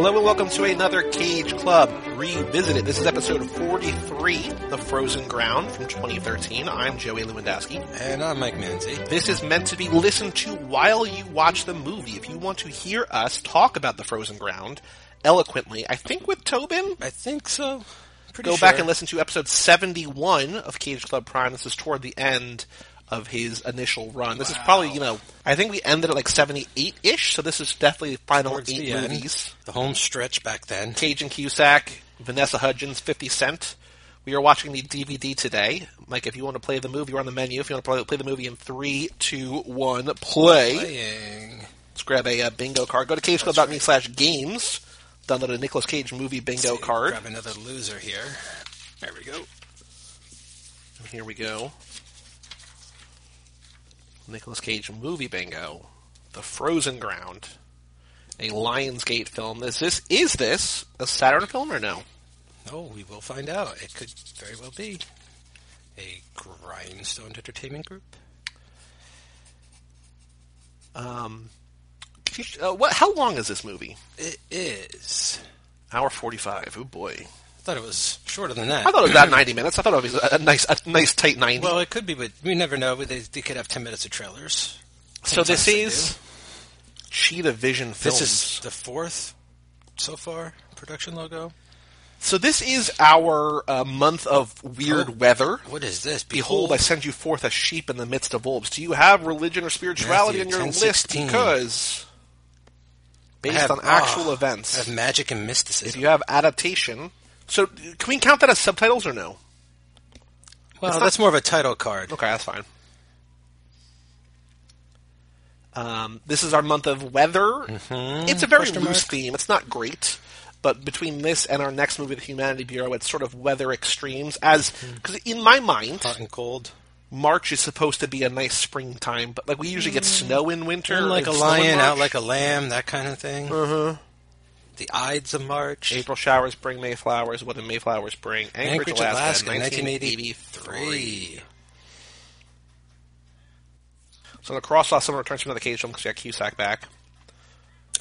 Hello and welcome to another Cage Club Revisited. This is episode 43, The Frozen Ground from 2013. I'm Joey Lewandowski. And I'm Mike Manzi. This is meant to be listened to while you watch the movie. If you want to hear us talk about The Frozen Ground eloquently, I think with Tobin, I think so. Pretty go sure. back and listen to episode 71 of Cage Club Prime. This is toward the end of his initial run. This is probably, you know, I think we ended at like 78-ish, so this is definitely final Towards eight the end. movies. The home stretch back then. Cage and Cusack, Vanessa Hudgens, 50 Cent. We are watching the DVD today. Mike, if you want to play the movie, you're on the menu. If you want to play, play the movie in three, two, one, play. Playing. Let's grab a uh, bingo card. Go to cageclub.me slash games. Download a Nicolas Cage movie bingo See, card. Grab another loser here. There we go. Here we go. Nicolas Cage movie bingo. The Frozen Ground. A Lionsgate film. Is this is this a Saturn film or no? Oh, we will find out. It could very well be a Grindstone Entertainment Group. Um, you- uh, what? How long is this movie? It is. Hour forty-five. Oh boy! I thought it was shorter than that. I thought it was about ninety minutes. I thought it was a, a nice, a nice tight ninety. well, it could be, but we never know. They, they could have 10 minutes of trailers. so this they is Cheetah Vision Films. This is the fourth so far production logo. so this is our uh, month of weird Oh. weather. What is this? Behold, I send you forth a sheep in the midst of wolves. Do you have religion or spirituality Matthew on your list? 10:16. Because based have- on actual events, I have magic and mysticism. if you have adaptation, so can we count that as subtitles or no? well, not- that's more of a title card. Okay, that's fine. Um, this is our month of weather. It's a very Question loose mark? theme. It's not great, but between this and our next movie, The Humanity Bureau, it's sort of weather extremes. As because in my mind, Hot and cold. March is supposed to be a nice springtime, but like we usually get snow in winter, In like a and snow in lion, out like a lamb, that kind of thing. Uh-huh. The Ides of March. April showers bring Mayflowers. What did Mayflowers bring? Anchorage, Anchorage, Alaska, Alaska, 1983. 1983. So I'm cross off some returns from the cage because we got Cusack back.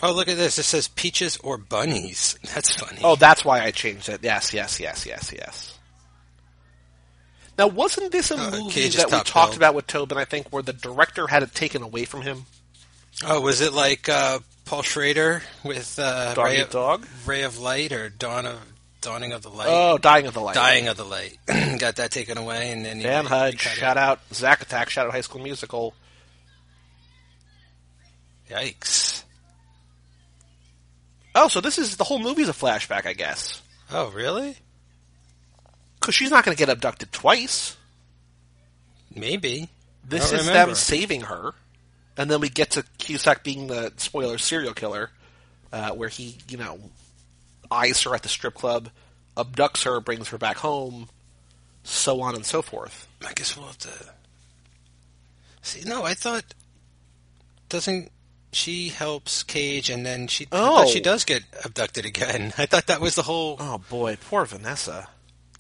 Oh, look at this. It says peaches or bunnies. That's funny. Oh, that's why I changed it. Yes, yes, yes, yes, yes. Now, wasn't this a Uh, movie that we talked about with Tobin? I think where the director had it taken away from him. Oh, was it like uh, Paul Schrader with uh, Dog Ray, of, Dog. Ray of Light or Dawn of Dawning of the Light? Oh, Dying of the Light. Dying of the Light. Got that taken away, and then Dan Hudge. Shout out Zack Attack. Shout out High School Musical. Yikes! Oh, so this is the whole movie's a flashback, I guess. Oh, really? Because she's not going to get abducted twice. Maybe. This is remember. them saving her, and then we get to Cusack being the spoiler serial killer, uh, where he, you know, eyes her at the strip club, abducts her, brings her back home, so on and so forth. I guess we'll have to see. No, I thought doesn't she helps Cage, and then she Oh. she does get abducted again. I thought that was the whole Oh boy, poor Vanessa.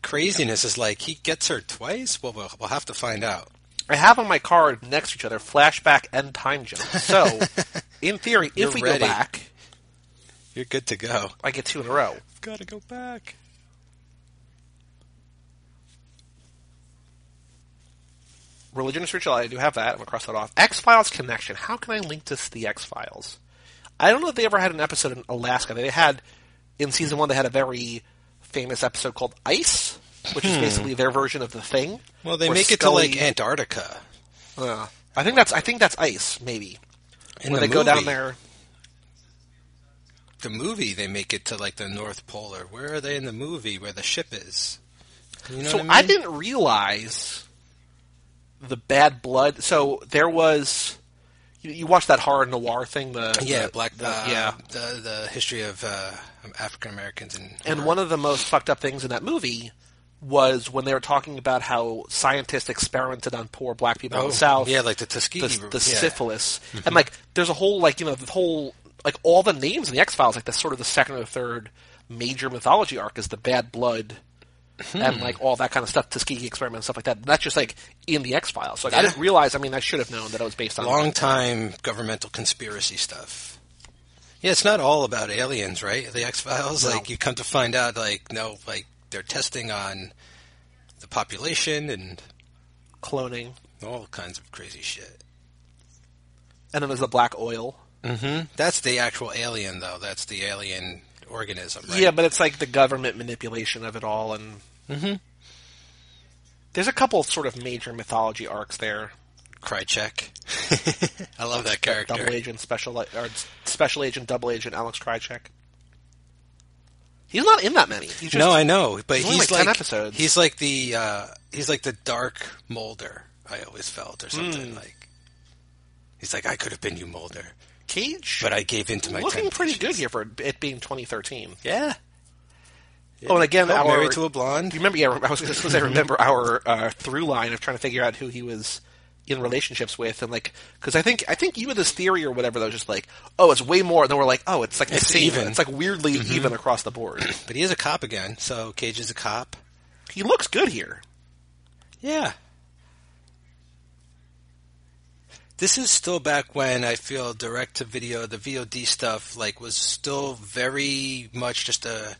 craziness. Is like he gets her twice. Well, we'll, we'll have to find out. I have on my card next to each other flashback and time jump. So, in theory, You're if we ready. go back, You're good to go. I get two in a row. Got to go back. Religion and spirituality, I do have that. I'm to cross that off. X Files connection. How can I link this to the X Files? I don't know if they ever had an episode in Alaska. They had, in season one, they had a very famous episode called Ice, which is basically their version of the thing. Hmm. Well, they where make it to like Antarctica. Uh, I think that's I think that's Ice, maybe. In Where the they go down there. The movie, they make it to like the North Pole. Or where are they in the movie where the ship is? You know so what I I didn't realize the bad blood. So there was. You, you watched that horror noir thing, the Yeah, the- black. the- uh, yeah. the the history of uh, African Americans and And one of the most fucked up things in that movie was when they were talking about how scientists experimented on poor black people in the South. Oh, yeah, like the Tuskegee, the, the yeah. Mm-hmm. syphilis, and like there's a whole like you know the whole like all the names in the X Files like that's sort of the second or third major mythology arc is the bad blood Hmm. and like all that kind of stuff, Tuskegee experiment and stuff like that. And that's just like in the X Files. So like, I didn't realize. I mean, I should have known that it was based on long time governmental conspiracy stuff. Yeah, it's not all about aliens, right? The X Files. No. Like you come to find out, like no, like they're testing on the population and Cloning. all kinds of crazy shit. And then there's the black oil. Mm-hmm. That's the actual alien, though. That's the alien organism, right? Yeah, but it's like the government manipulation of it all, and Mm-hmm. there's a couple sort of major mythology arcs there. Krycek. I love that character. Double Agent, Special or Special Agent, Double Agent, Alex Krycek. He's not in that many. Just, no, I know, but He's he's, like like 10 episodes. he's like the uh, he's like the dark Mulder. I always felt, or something like. He's like, I could have been you, Mulder, Cage. but I gave in to my looking pretty good here for it being 2013. Yeah. Oh, and again, Oh, our married to a blonde. You remember? Yeah, I was going to say, remember our uh, through line of trying to figure out who he was in relationships with, and like, because I think I think you had this theory or whatever that was just like, oh, it's way more. And then we're like, oh, it's like the It's same. even. It's like weirdly mm-hmm. even across the board. But he is a cop again, so Cage is a cop. he looks good here. Yeah. This is still back when I feel direct to video, the VOD stuff, like was still very much just a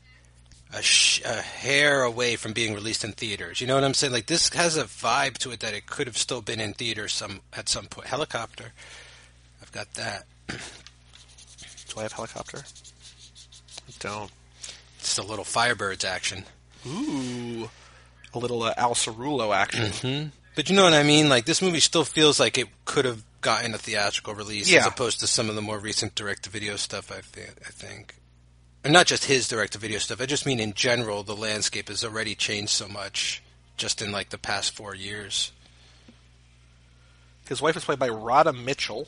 a, sh- a hair away from being released in theaters. You know what I'm saying? Like this has a vibe to it that it could have still been in theaters some at some point. Helicopter, I've got that. Do I have helicopter? I don't. It's a little Firebirds action. Ooh, a little uh, Al Cerullo action. hmm But you know what I mean? Like this movie still feels like it could have gotten a theatrical release Yeah. as opposed to some of the more recent direct-to-video stuff. I think. I think, and not just his direct-to-video stuff. I just mean in general, the landscape has already changed so much just in like the past four years. His wife is played by Radha Mitchell,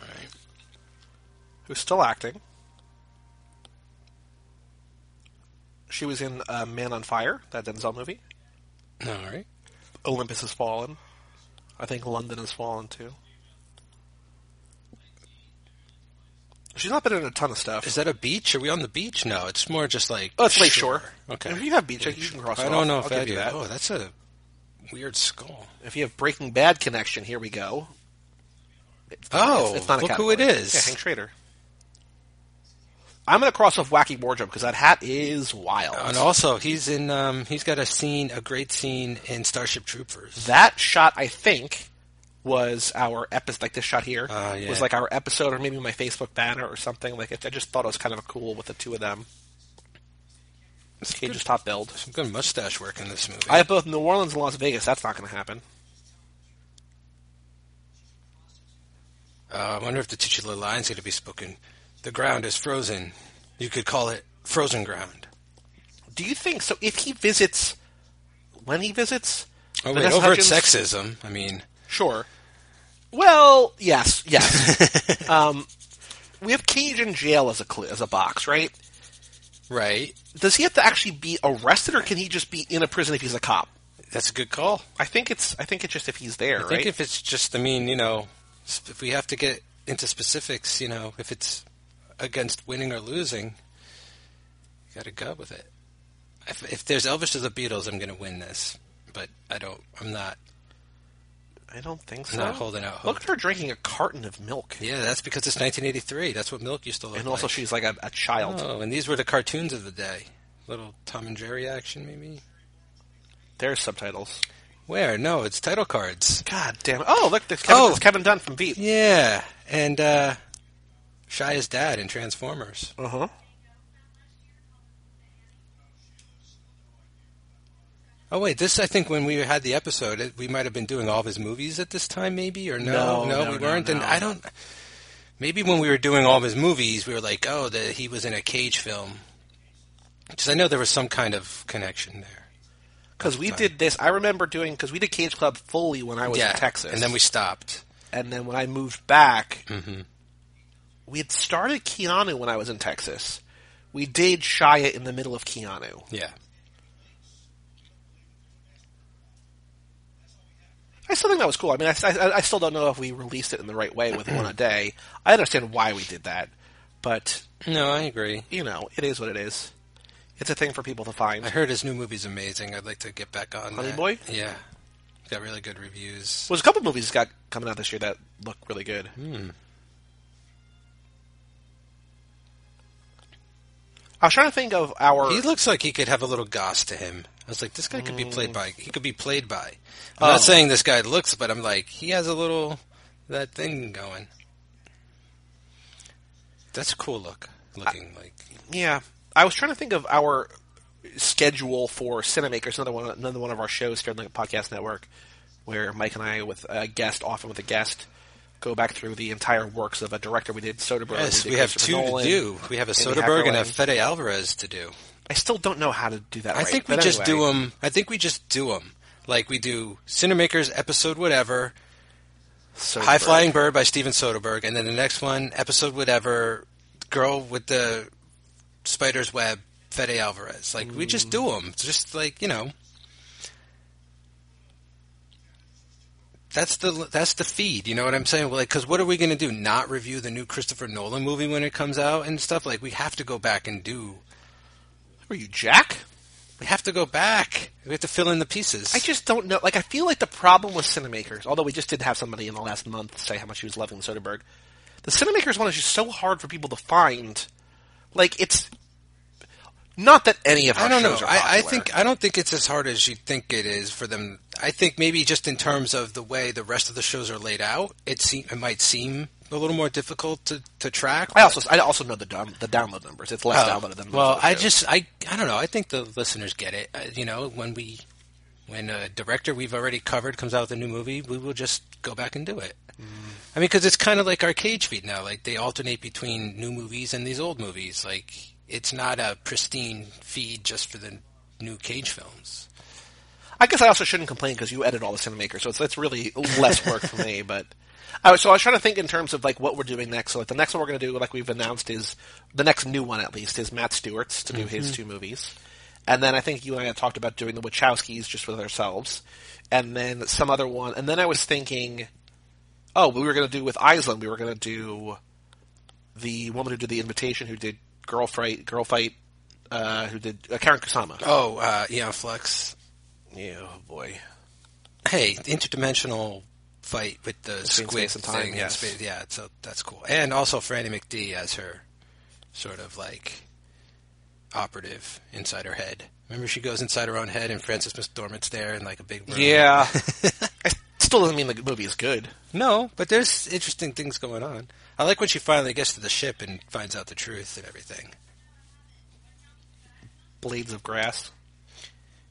Right. who's still acting. She was in uh, Man on Fire, that Denzel movie. All right. Olympus has fallen. I think London has fallen too. She's not been in a ton of stuff. Is that a beach? Are we on the beach? No, it's more just like. Oh, it's Lakeshore. Okay. If you have beach, you can cross I don't off. know I'll if I do. that. Oh, that's a weird skull. If you have Breaking Bad connection, here we go. It's Oh, it's, it's not a look who it category. is. Yeah, Hank Schrader. I'm going to cross off Wacky Wardrobe because that hat is wild. And also, he's in. Um, he's got a scene, a great scene in Starship Troopers. that shot, I think, was our episode. Like this shot here Oh, yeah. was like our episode, or maybe my Facebook banner or something. Like it, I just thought it was kind of cool with the two of them. Cage's top build. Some good mustache work in this movie. I have both New Orleans and Las Vegas. That's not going to happen. Uh, I wonder if the titular line's going to be spoken. The ground is frozen. You could call it frozen ground. Do you think so? If he visits, when he visits, Oh, wait, overt sexism. I mean, Sure. Well, yes, yes. um, we have Cage in jail as a cl- as a box, right? right? Does he have to actually be arrested, or can he just be in a prison if he's a cop? That's a good call. I think it's I think it's just if he's there, I right? think if it's just, I mean, you know, if we have to get into specifics, you know, if it's against winning or losing, you got to go with it. If, if there's Elvis to the Beatles, I'm going to win this, but I don't. I'm not. I don't think so. Not holding out hope. Look at her drinking a carton of milk, Yeah, that's because it's 1983. That's what milk used to look like. and like. also she's like a, a child. Oh, and these were the cartoons of the day. Little Tom and Jerry action, maybe. There's subtitles. Where? No, it's title cards. God damn it! Oh, look, there's Kevin, Oh. there's Kevin Dunn from Veep. Yeah, and uh, Shia's dad in Transformers. Uh huh. Oh wait, this I think when we had the episode, it, we might have been doing all of his movies at this time, maybe or no, No, no, we no, weren't. And. I don't. Maybe when we were doing all of his movies, we were like, oh, that he was in a Cage film. Because I know there was some kind of connection there. Because we did this. I remember doing because we did Cage Club fully when I was yeah, in Texas, and then we stopped. and then when I moved back, hmm we had started Keanu when I was in Texas. We did Shia in the middle of Keanu. Yeah. I still think that was cool. I mean, I, I, I still don't know if we released it in the right way with one a day. I understand why we did that, but No, I agree. you know, it is what it is. It's a thing for people to find. I heard his new movie's amazing. I'd like to get back on. Honey that. Boy? Yeah, got really good reviews. Well, there's a couple movies he's got coming out this year that look really good. Hmm. I was trying to think of our. He looks like he could have a little goss to him. I was like, this guy could be played mm. by. He could be played by. I'm Oh. not saying this guy looks, but I'm like, he has a little that thing going. That's a cool look. Looking like Yeah, I was trying to think of our schedule for Cinemakers, another one, another one of our shows here on the podcast network, where Mike and I, with a guest, often with a guest, go back through the entire works of a director. We did Soderbergh. yes, we, we have two Nolan, to do. We have a Soderbergh and a Fede Alvarez to do. I still don't know how to do that. I right, think we just anyway. do them. I think we just do them. Like we do Cinemakers episode whatever, Soderbergh. High Flying Bird by Steven Soderbergh, and then the next one episode whatever, Girl with the Spider's Web, Fede Alvarez. Like we just do mm. them. Just like you know. That's the that's the feed, you know what I'm saying? Like, because what are we going to do? Not review the new Christopher Nolan movie when it comes out and stuff? Like, we have to go back and do. Were you Jack? We have to go back. We have to fill in the pieces. I just don't know. Like, I feel like the problem with Cinemakers, although we just did have somebody in the last month say how much he was loving Soderbergh, the Cinemakers one is just so hard for people to find. Like, it's not that any of our I don't know. are I, I think I don't think it's as hard as you think it is for them. I think maybe just in terms of the way the rest of the shows are laid out, it seem it might seem a little more difficult to, to track. I also I also know the down, the download numbers. It's less Oh, downloaded than well, I just I I don't know. I think the listeners get it. Uh, you know, when we when a director we've already covered comes out with a new movie, we will just go back and do it. Mm. I mean, because it's kind of like our cage feed now. Like they alternate between new movies and these old movies. Like it's not a pristine feed just for the new cage films. I guess I also shouldn't complain because you edit all the Cinemakers, so it's it's really less work for me. But I was, so I was trying to think in terms of like what we're doing next. So like the next one we're going to do, like we've announced, is the next new one at least is Matt Stewart's to do Mm-hmm. his two movies, and then I think you and I had talked about doing the Wachowskis just with ourselves, and then some other one, and then I was thinking, oh, we were going to do with Island, we were going to do the woman who did the invitation, who did Girl Fight, Girl Fight, uh, who did uh, Karyn Kusama. Oh, uh, Aeon Flux. Yeah, oh boy. Hey, interdimensional fight with the squid space and time, thing. yes. space, yeah, so that's cool. And also Franny McD as her sort of like operative inside her head. Remember, she goes inside her own head, and Frances McDormand's there in like a big room. Yeah. it still doesn't mean the movie is good. No, but there's interesting things going on. I like when she finally gets to the ship and finds out the truth and everything. Blades of Grass.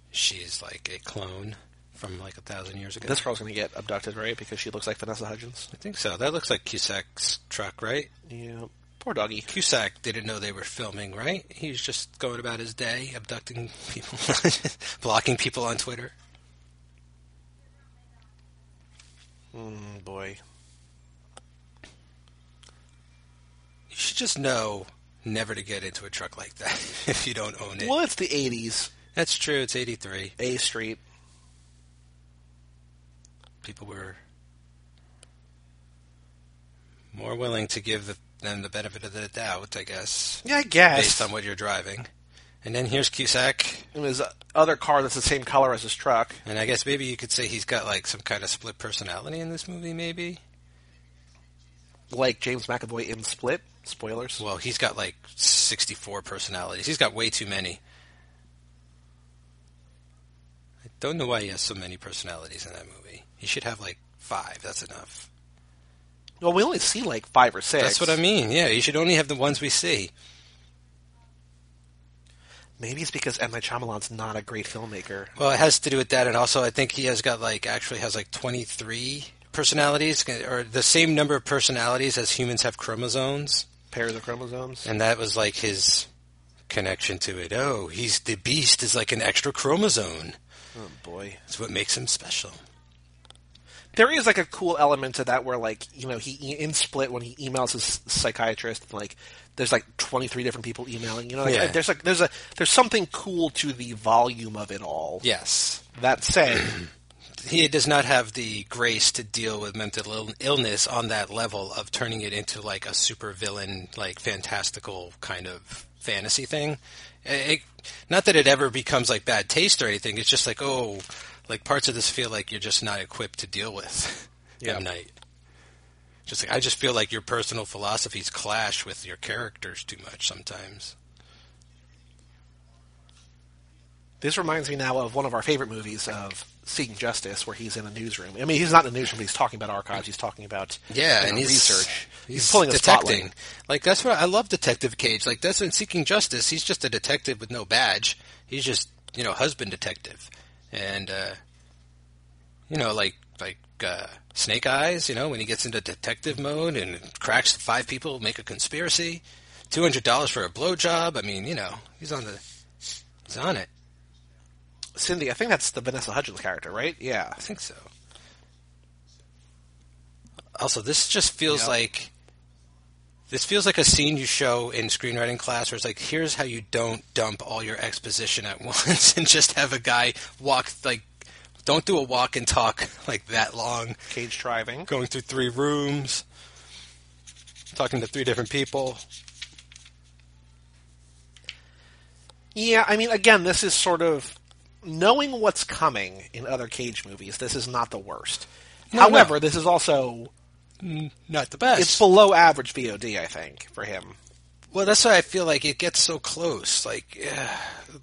She's like a clone from like a thousand years ago. This girl's going to get abducted, right? Because she looks like Vanessa Hudgens. I think so. That looks like Cusack's truck, right? Yeah. Poor doggy. Cusack didn't know they were filming, right? He was just going about his day, abducting people, blocking people on Twitter. Mm, boy. You should just know never to get into a truck like that if you don't own it. Well, it's the 80s. That's true. It's 83. A Street. People were more willing to give the, them the benefit of the doubt, I guess, Yeah, I guess. based on what you're driving. And then here's Cusack, And his other car that's the same color as his truck. and I guess maybe you could say he's got like some kind of split personality in this movie, maybe. Like James McAvoy in Split. Spoilers. Well, he's got like 64 personalities. He's got way too many. I don't know why he has so many personalities in that movie. He should have like five. That's enough. Well, we only see like five or six. That's what I mean. Yeah, you should only have the ones we see. Maybe it's because M. Night Shyamalan's not a great filmmaker. Well, it has to do with that, and also I think he has got like actually has like 23 personalities, or the same number of personalities as humans have chromosomes, Pairs of chromosomes. and that was like his connection to it. Oh, he's the beast is like an extra chromosome. Oh, boy. That's what makes him special. There is like a cool element to that where like you know he in Split when he emails his psychiatrist like there's like 23 different people emailing you know like, Yeah. there's like there's a there's something cool to the volume of it all. Yes. That said, He does not have the grace to deal with mental Ill- illness on that level of turning it into like a super villain, like fantastical kind of fantasy thing. It, not that it ever becomes like bad taste or anything. It's just like, oh, like parts of this feel like you're just not equipped to deal with Yeah. M. Night. Just like, I just feel like your personal philosophies clash with your characters too much sometimes. This reminds me now of one of our favorite movies of Seeking Justice, where he's in a newsroom. I mean, he's not in a newsroom; but he's talking about archives. He's talking about Yeah, you and he's research. He's, pulling a detecting. Like that's what I love, Detective Cage. Like that's in Seeking Justice. He's just a detective with no badge. He's just you know husband detective, and uh, you know like like uh, Snake Eyes. You know when he gets into detective mode and cracks five people, make a conspiracy, two hundred dollars for a blowjob. I mean, you know he's on the he's on it. Cindy, I think that's the Vanessa Hudgens character, right? Yeah. I think so. Also, this just feels Yep. like this feels like a scene you show in screenwriting class, where it's like, here's how you don't dump all your exposition at once and just have a guy walk like, don't do a walk and talk like that long, Cage driving. going through three rooms, talking to three different people. Yeah, I mean, again, this is sort of knowing what's coming in other Cage movies. This is not the worst. No, However, no. this is also Not the best. it's below average VOD, I think, for him. Well, that's why I feel like it gets so close. Like, uh,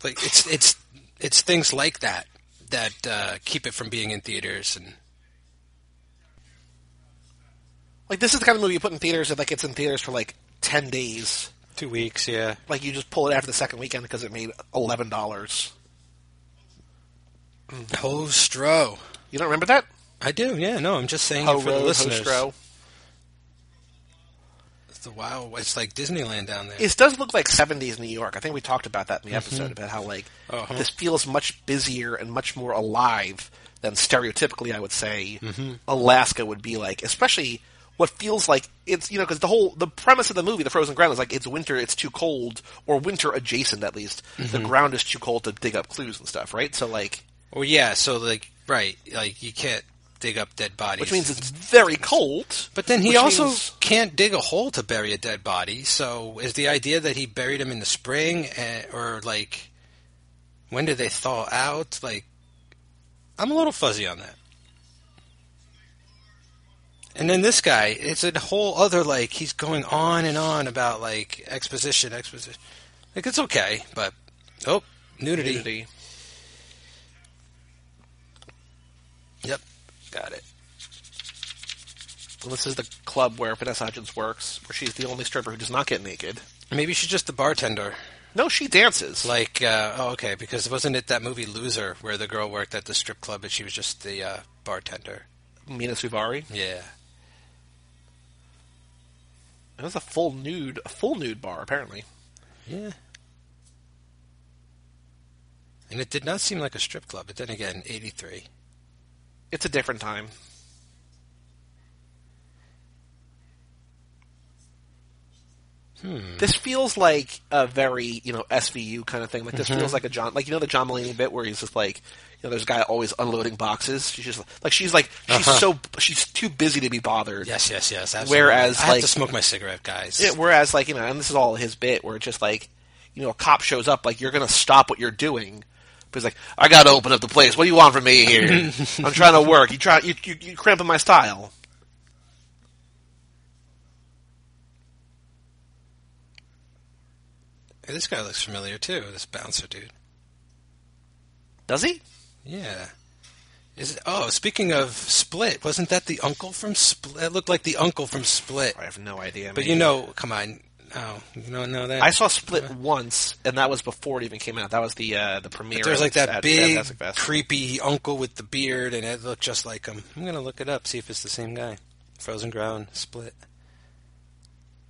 like it's it's it's things like that that uh, keep it from being in theaters. And Like this is the kind of movie you put in theaters that like it's in theaters for like ten days. two weeks, yeah. Like you just pull it after the second weekend because it made eleven dollars. Ho Stro. You don't remember that? I do, yeah. No, I'm just saying Ho it for the Road, Ho listeners. Stro. It's the wow. It's like Disneyland down there. It does look like seventies New York. I think we talked about that in the episode about how like Uh-huh. this feels much busier and much more alive than stereotypically I would say Alaska would be like, especially what feels like it's you know because the whole the premise of the movie, the Frozen Ground, is like it's winter, it's too cold, or winter adjacent at least. The ground is too cold to dig up clues and stuff, right? So like, well, yeah. So like, right, like you can't dig up dead bodies. which means it's very cold. But then he also means- can't dig a hole to bury a dead body. So is the idea that he buried him in the spring, eh, or like when did they thaw out? Like, I'm a little fuzzy on that. And then this guy, it's a whole other like he's going on and on about like exposition, exposition. Like it's okay, but oh, nudity. nudity. Yep, got it. And this is the club where Vanessa Hudgens works, where she's the only stripper who does not get naked. Maybe she's just the bartender. No, she dances. Like, uh, oh, okay, because wasn't it that movie Loser where the girl worked at the strip club and she was just the uh, bartender? Mena Suvari. Yeah. It was a full nude, a full nude bar apparently. Yeah. And it did not seem like a strip club, but then again, 83. It's a different time. Hmm. This feels like a very, you know, SVU kind of thing. Like this Mm-hmm. feels like a John, like you know the John Mulaney bit where he's just like, you know, there's a guy always unloading boxes. She's just like she's like she's Uh-huh. so she's too busy to be bothered. Yes, yes, yes. Absolutely. Whereas, I have like- to smoke my cigarette, guys. Yeah, whereas, like you know, and this is all his bit, where it's just like, you know, a cop shows up, like you're gonna stop what you're doing, but he's like, I gotta open up the place. What do you want from me here? I'm trying to work. You try, you you, you cramping my style. Hey, this guy looks familiar too. This bouncer dude. Does he? Yeah. Is it, oh, speaking of Split, wasn't that the uncle from Split? It looked like the uncle from Split. I have no idea. But maybe. you know, come on. Oh, you don't know that? I saw Split once, and that was before it even came out. That was the uh, the premiere. There's like that at big, Fest. creepy uncle with the beard, and it looked just like him. I'm gonna look it up, see if it's the same guy. Frozen Ground Split.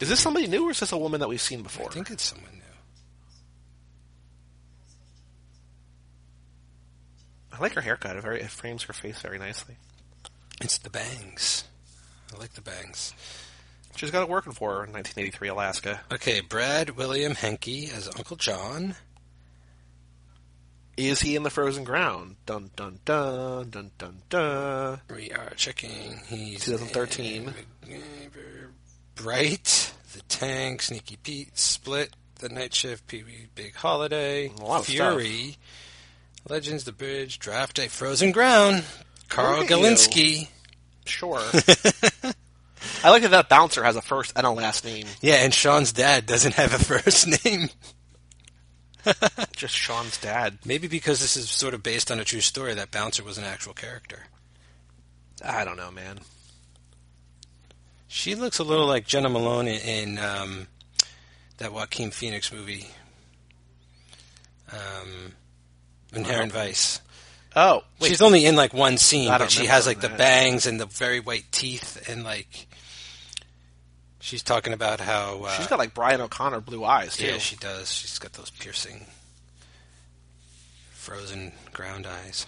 Is this somebody new, or is this a woman that we've seen before? I think it's someone new. I like her haircut. It very it frames her face very nicely. It's the bangs. I like the bangs. She's got it working for her in 1983 Alaska. Okay, Brad William Henke as Uncle John. Is he in the frozen ground? Dun dun dun dun dun dun. We are checking. He's 2013. in Bright, The Tank, Sneaky Pete, Split, The Night Shift, Pee Wee Big Holiday, A lot of Fury, Legends, The Bridge, Draft Day, Frozen Ground, Carl Look at you. Galinsky. Sure. I like that that bouncer has a first and a last name. Yeah, and Sean's dad doesn't have a first name. just Sean's dad. Maybe because this is sort of based on a true story, that bouncer was an actual character. I don't know, man. She looks a little like Jena Malone in, um, that Joaquin Phoenix movie, um, Inherent Vice. Oh, wait. She's only in like one scene, but she has like the that. bangs and the very white teeth, and like she's talking about how uh, She's got like Brian O'Connor blue eyes too. yeah, she does. She's got those piercing, frozen ground eyes.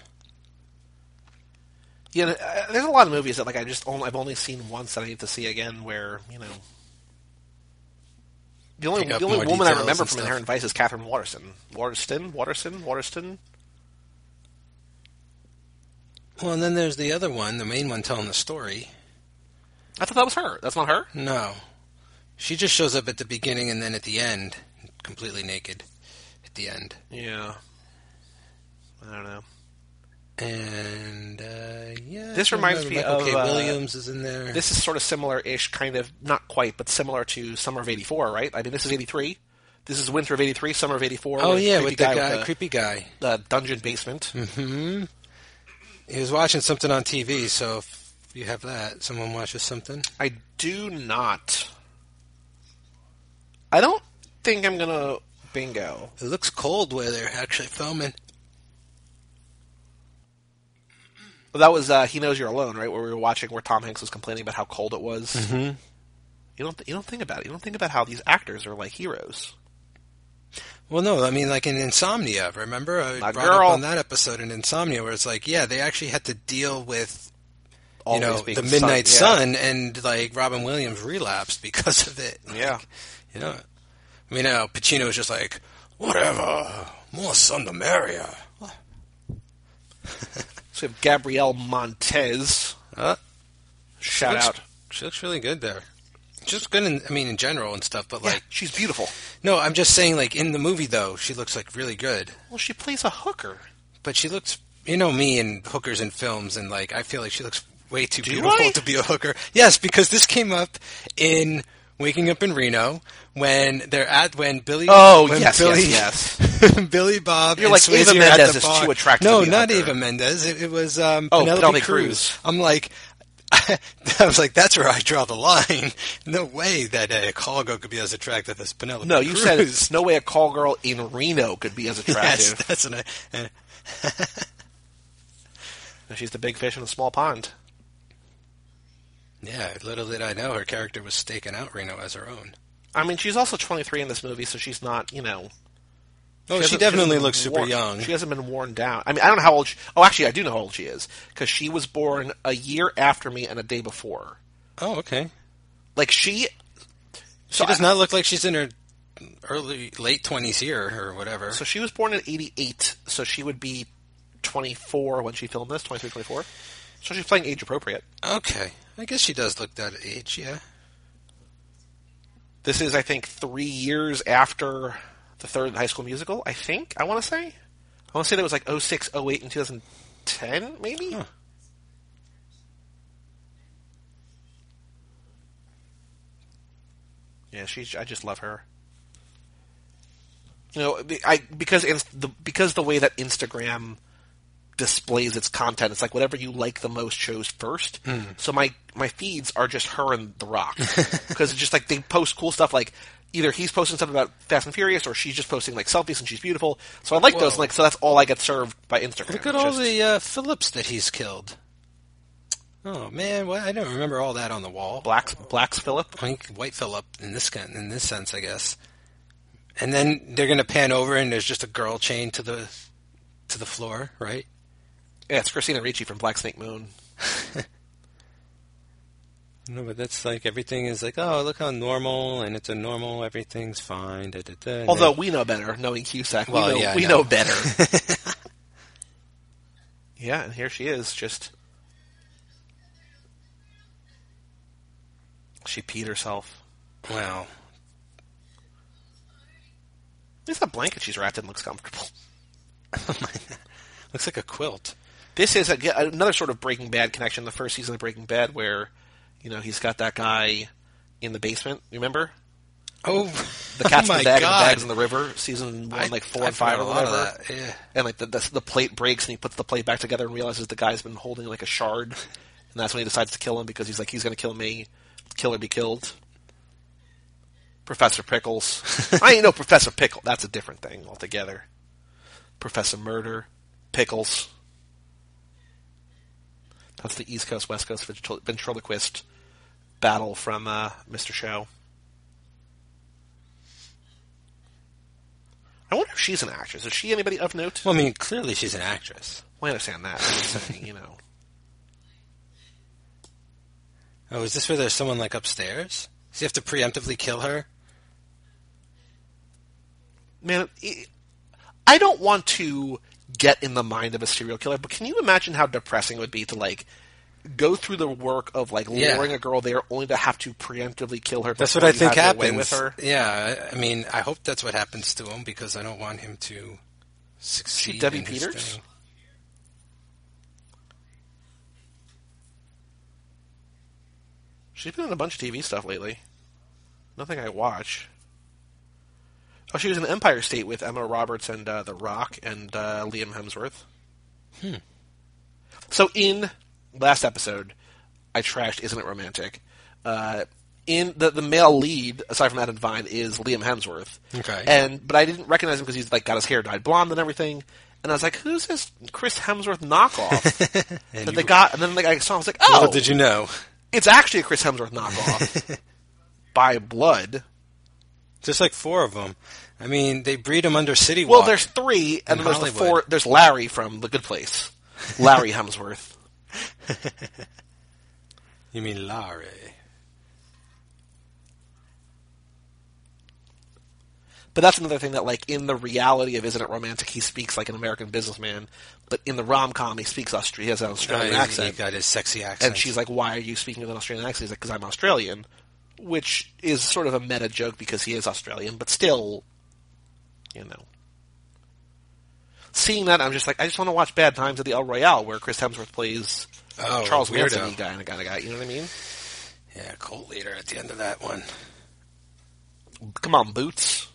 Yeah, uh, there's a lot of movies that like I just only, I've only seen once that I need to see again. Where you know, the only the only woman I remember from. Inherent Vice is Katherine Waterston. Waterston, Waterston, Waterston. Well, and then there's the other one, the main one telling the story. I thought that was her. That's not her. No, she just shows up at the beginning and then at the end, completely naked. At the end, Yeah, I don't know. and uh, yeah, This reminds me Michael K. of, uh, Williams is in there. This is sort of similar-ish, kind of not quite, but similar to Summer of '84, right? I mean, this is '83. This is Winter of '83, Summer of '84. oh yeah, creepy with the guy, with the, creepy guy. the dungeon basement. hmm He was watching something on TV, so if you have that, someone watches something. I do not. I don't think I'm gonna bingo. It looks cold where they're actually filming. Well, that was uh, He Knows You're Alone, right? Where we were watching, where Tom Hanks was complaining about how cold it was. Mm-hmm. You don't. You don't think about it. You don't think about how these actors are like heroes. Well, no, I mean, like in Insomnia, remember? I My brought girl. up on that episode in Insomnia where it's like, yeah, they actually had to deal with, you know, the sun- Midnight yeah. Sun, and like Robin Williams relapsed because of it. Yeah. You know, I mean, uh, Pacino was just like, whatever, more sun the merrier. So we have Gabriella Montez. Uh, Shout looks- out. She looks really good there. Just good in, I mean, in general and stuff, but Yeah, like, she's beautiful. no, I'm just saying, like, in the movie, though, she looks like really good. Well, she plays a hooker. But she looks, you know, me and hookers in films, and like, I feel like she looks way too Do beautiful I? to be a hooker. Yes, because this came up in Waking Up in Reno when they're at when Billy. Oh, when yes, Billy, yes, Billy Bob. You're like, Swayze Eva Mendes is bar. too attractive No, to not. Eva Mendes. It, it was um, Oh, Penelope, Penelope Cruz. Cruz. I'm like. I was like, that's where I draw the line. No way that a call girl could be as attractive as Penelope. No, you Cruz. said it's no way a call girl in Reno could be as Yes, attractive. that's an, uh, She's the big fish in a small pond. Yeah, little did I know her character was staking out Reno as her own. I mean, she's also 23 in this movie, so she's not, you know. Oh, she, hasn't- definitely looks super worn- young. She hasn't been worn down. I mean, I don't know how old. She, oh, actually, I do know how old she is because she was born a year after me and a day before. oh, okay. Like she. She So does I- not look like she's in her early, late twenties here or whatever. So she was born in 88, so she would be 24 when she filmed this, 23, 24. So she's playing age appropriate. okay, I guess she does look that age. Yeah. This is, I think, three years after the third High School Musical. I think I want to say. I want to say that was like 06, 08, and 2010, maybe. Huh. Yeah, she's. I just love her. You know, I because the because the way that Instagram displays its content, it's like whatever you like the most shows first. So my my feeds are just her and The Rock because it's just like they post cool stuff like. Either he's posting stuff about Fast and Furious, or she's just posting like selfies and she's beautiful. So I like those. Whoa. Like, so that's all I get served by Instagram. Look at all just- the uh, Phillips that he's killed. Oh man, well, I don't remember all that on the wall. blacks, blacks Philip. White Phillip in this in this sense, I guess. And then they're going to pan over, and there's just a girl chained to the to the floor, right? Yeah, it's Christina Ricci from Black Snake Moan. No, but that's like everything is like, oh, look how normal, and it's a normal, everything's fine. Da, da, da, Although we know better, knowing Cusack, Well, we know, yeah, we know. know better. yeah, and here she is, just she peed herself. well, At least that blanket she's wrapped in looks comfortable. looks like a quilt. This is a, another sort of Breaking Bad connection. The first season of Breaking Bad, where you know he's got that guy in the basement. You remember? Oh, The cat's oh in the bag, and the God. bag's in the river. Season one, I- like four I and five or forgot a lot of whatever. Yeah. And like the, the the plate breaks, and he puts the plate back together and realizes the guy's been holding like a shard, and that's when he decides to kill him because he's like he's going to kill me, kill or be killed. Professor Pickles. I ain't no Professor Pickle. That's a different thing altogether. Professor Murder, Pickles. That's the East Coast West Coast ventrilo- ventriloquist battle from uh, Mr. Show. I wonder if she's an actress. Is she anybody of note? Well, I mean, clearly she's an actress. Well, I understand that. I'm saying, you know. Oh, is this where there's someone like upstairs? Does he have to preemptively kill her? Man, I don't want to get in the mind of a serial killer, but can you imagine how depressing it would be to, like, go through the work of, like, Yeah. luring a girl there only to have to preemptively kill her That's what I think happens. with her? Yeah, I, mean, I hope that's what happens to him because I don't want him to succeed. Debbie Peters? She's been in a bunch of TV stuff lately. Nothing I watch. Oh, she was in Empire State with Emma Roberts and uh, The Rock and uh, Liam Hemsworth. Hmm. So in last episode, I trashed "Isn't It Romantic." Uh, in the the male lead, aside from Adam Vine, is Liam Hemsworth. Okay. And but I didn't recognize him because he's like got his hair dyed blonde and everything. And I was like, "Who's this Chris Hemsworth knockoff?" And that they got, and then like I saw, I was like, "Oh, Little did you know? it's actually a Chris Hemsworth knockoff by blood. There's like four of them. I mean, they breed them under City Well, Walk. there's three, and In then there's the Hollywood. four. There's Larry from The Good Place, Larry Hemsworth. You mean Larry? But that's another thing that, like, in the reality of Isn't It Romantic, he speaks like an American businessman, but in the rom com, he speaks Australian. He has an Australian Uh, he- accent, He got his sexy accent. and she's like, "Why are you speaking with an Australian accent?" He's like, "Because I'm Australian," which is sort of a meta joke because he is Australian, but still, you know. Seeing that, I'm just like, I just want to watch Bad Times at the El Royale, where Chris Hemsworth plays oh, Charles. Manson guy and a guy, a guy. You know what I mean? Yeah, cult leader at the end of that one. Come on, Boots.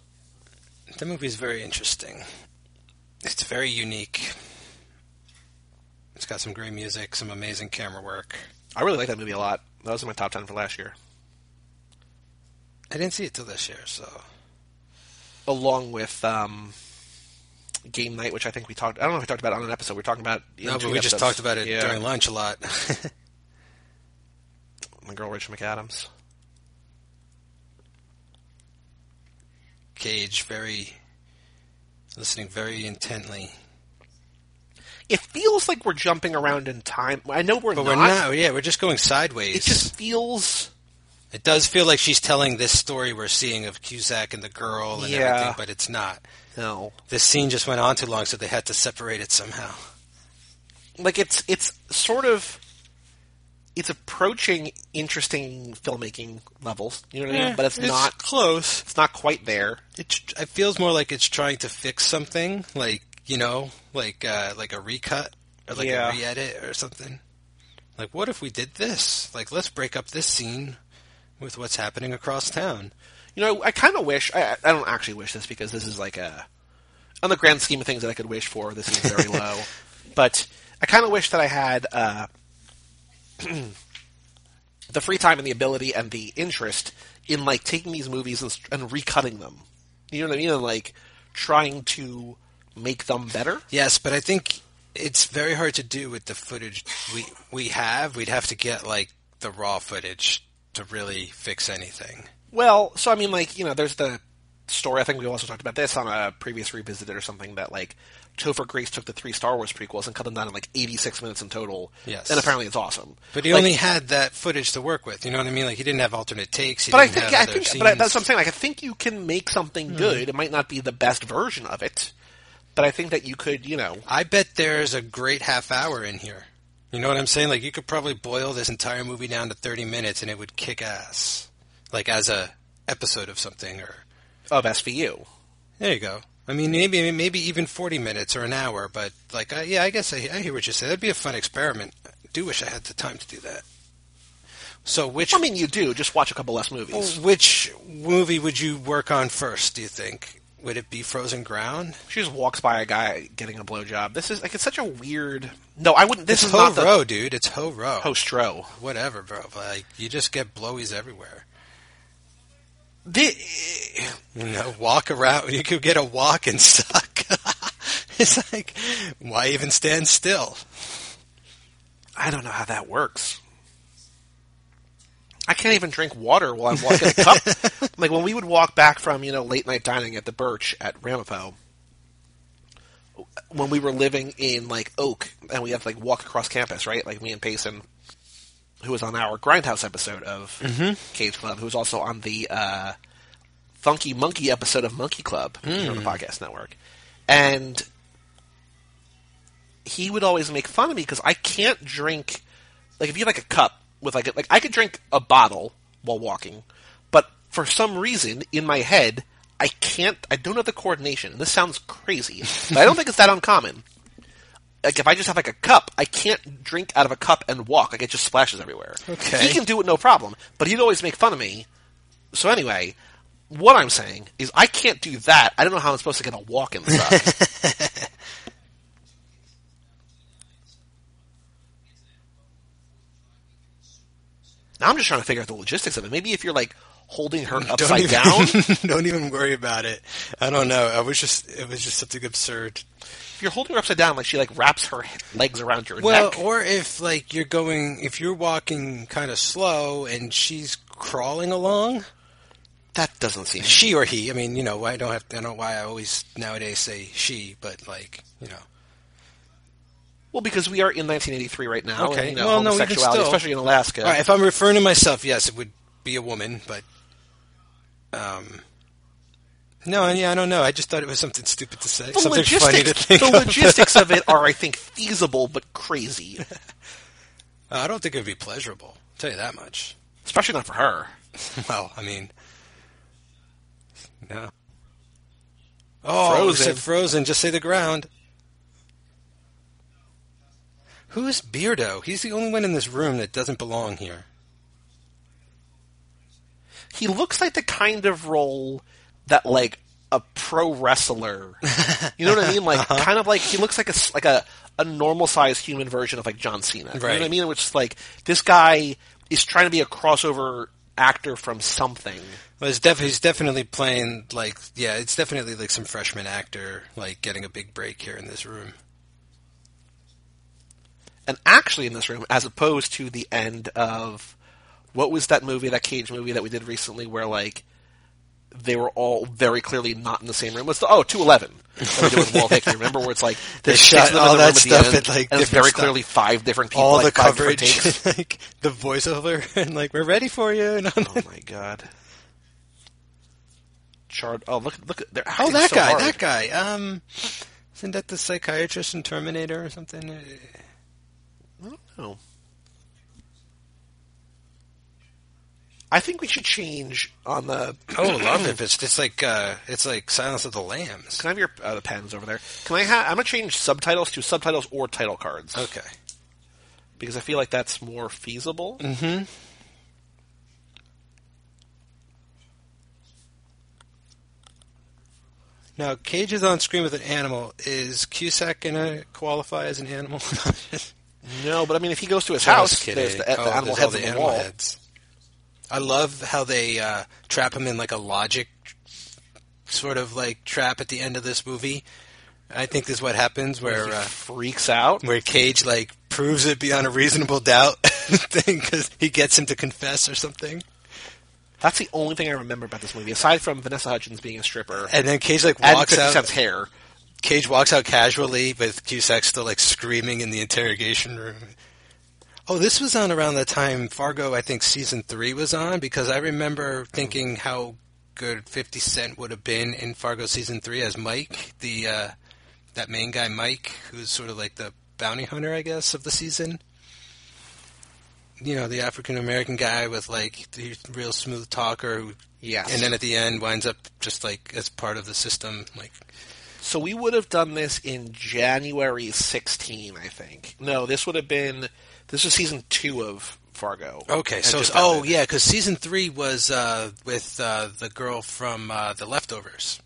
The movie's very interesting. It's very unique. It's got some great music, some amazing camera work. I really like that movie a lot. That was in my top ten for last year, I didn't see it till this year, so along with um, Game Night, which I think we talked. I don't know if we talked about it on an episode. We were talking about no. But we just talked about it Yeah. during lunch a lot. My girl Rachel McAdams. Cage, very listening very intently. It feels like we're jumping around in time. I know we're But not. we're not. Yeah, we're just going sideways. It just feels. It does feel like she's telling this story we're seeing of Cusack and the girl and Yeah. everything, but it's not. No, This scene just went on too long, so they had to separate it somehow. like it's it's sort of it's approaching interesting filmmaking levels. You know what I mean? But it's, not. close. It's not quite there. It it feels more like it's trying to fix something, like you know, like uh, like a recut or like Yeah. a re-edit or something. Like, what if we did this? Like, let's break up this scene with what's happening across town. You know, I kind of wish. I, I don't actually wish this because this is like a, on the grand scheme of things that I could wish for. This is very low, but I kind of wish that I had uh, the free time and the ability and the interest in like taking these movies and, and recutting them. You know what I mean? And like trying to make them better. Yes, but I think it's very hard to do with the footage we we have. We'd have to get like the raw footage to really fix anything. Well, so I mean, like you know, there's the story. I think we also talked about this on a previous revisited or something that like Topher Grace took the three Star Wars prequels and cut them down in like 86 minutes in total. Yes. and apparently it's awesome. But he Like, only had that footage to work with. You know what I mean? Like he didn't have alternate takes. He But I didn't think, have yeah, I think, scenes. but I, that's what I'm saying. Like, I think you can make something hmm. good. It might not be the best version of it, but I think that you could, you know, I bet there's a great half hour in here. You know what I'm saying? Like you could probably boil this entire movie down to 30 minutes and it would kick ass. Like as a episode of something or of SVU. there you go. I mean, maybe maybe even 40 minutes or an hour, but like, I, yeah, I guess I, I hear what you say. That'd be a fun experiment. I do wish I had the time to do that. So which I mean, you do. Just watch a couple less movies. which movie would you work on first? Do you think would it be Frozen Ground? She just walks by a guy getting a blowjob. This is like it's such a weird. No, I wouldn't. This it's is Ho not the Row, dude. It's Ho Row. host row. Whatever, bro. Like you just get blowies everywhere. The, You know, walk around. You could get a walk and suck. it's like, why even stand still? I don't know how that works. I can't even drink water while I'm walking a cup. like when we would walk back from you know late night dining at the Birch at Ramapo. When we were living in like Oak, and we had to like walk across campus, right? Like me and Payson, who was on our Grindhouse episode of Cage Club, who was also on the uh, Funky Monkey episode of Monkey Club here on the podcast network, and he would always make fun of me because I can't drink. Like if you have like a cup with like a, like I could drink a bottle while walking, but for some reason in my head I can't. I don't have the coordination. This sounds crazy, but I don't think it's that uncommon. Like if I just have like a cup, I can't drink out of a cup and walk. Like it just splashes everywhere. Okay. he can do it no problem, but he'd always make fun of me. So anyway, what I'm saying is I can't do that. I don't know how I'm supposed to get a walk in the. Now I'm just trying to figure out the logistics of it. Maybe if you're like holding her Don't upside even, down, don't even worry about it. I don't know. I was just, it was just something absurd. if you're holding her upside down, like she like wraps her legs around your Well, neck. or if like you're going, if you're walking kind of slow and she's crawling along, That doesn't seem. she or he. I mean, you know, I don't have. I don't know why I always nowadays say she, but like, you know, Well, because we are in 1983 right now. Okay. And, you know, Well, no, even homosexuality, still. especially in Alaska. Right, if I'm referring to myself, yes, it would be a woman, but um, no, yeah, I don't know. I just thought it was something stupid to say, the something funny to logistics, think the of. logistics of it are, I think, feasible but crazy. I don't think it would be pleasurable. I'll tell you that much. Especially not for her. Well, I mean, no. Oh, Frozen. frozen. frozen. Just say the ground. Who's Beardo? He's the only one in this room that doesn't belong here. He looks like the kind of role that, like, a pro wrestler. You know what I mean? Like, Uh-huh. kind of like he looks like a like a, a normal sized human version of like John Cena. You know what I mean? Which is like this guy is trying to be a crossover actor from something. Well, def- he's definitely playing like yeah, it's definitely like some freshman actor like getting a big break here in this room. And actually in this room, as opposed to the end of what was that movie, that Cage movie that we did recently, where like they were all very clearly not in the same room. What's the oh 211 that we did with Walt Hickey? Remember where it's like They shot all in the that room at the stuff end, at, like, and it's very stuff. clearly five different people, All like, the coverage, like the voiceover, and like we're ready for you. And I'm Oh my god. Chard. Oh look! Look! They're oh, that so guy, hard. that guy. Um, isn't that the psychiatrist in Terminator or something? Uh, I don't know. I think we should change on the. Oh, love it! It's it's like uh, it's like Silence of the Lambs. Can I have your uh, the pens over there? Can I have? I'm gonna change subtitles to subtitles or title cards Okay. because I feel like that's more feasible. Mm-hmm. Now, Cage is on screen with an animal. Is Cusack gonna qualify as an animal? No, but I mean, if he goes to his Just house, kidding. there's the, the Oh, animal there's heads on the wall. heads. I love how they uh, trap him in like a logic sort of like trap at the end of this movie. I think this is what happens where He uh, freaks out. where Cage like proves it beyond a reasonable doubt thing because he gets him to confess or something, That's the only thing I remember about this movie, aside from Vanessa Hudgens being a stripper and then Cage like and walks 50 out. Cent's hair. Cage walks out casually with Cusack still like screaming in the interrogation room. Oh, this was on around the time Fargo, I think season three was on because I remember thinking how good Fifty Cent would have been in Fargo season three as Mike, the uh, that main guy Mike, who's sort of like the bounty hunter, I guess, of the season. You know, the African American guy with like the real smooth talker, Yes. and then at the end winds up just like as part of the system, like So we would have done this in January 16, I think. No, this would have been this was season two of Fargo. Okay, so oh yeah, because season three was uh, with uh, the girl from uh, The Leftovers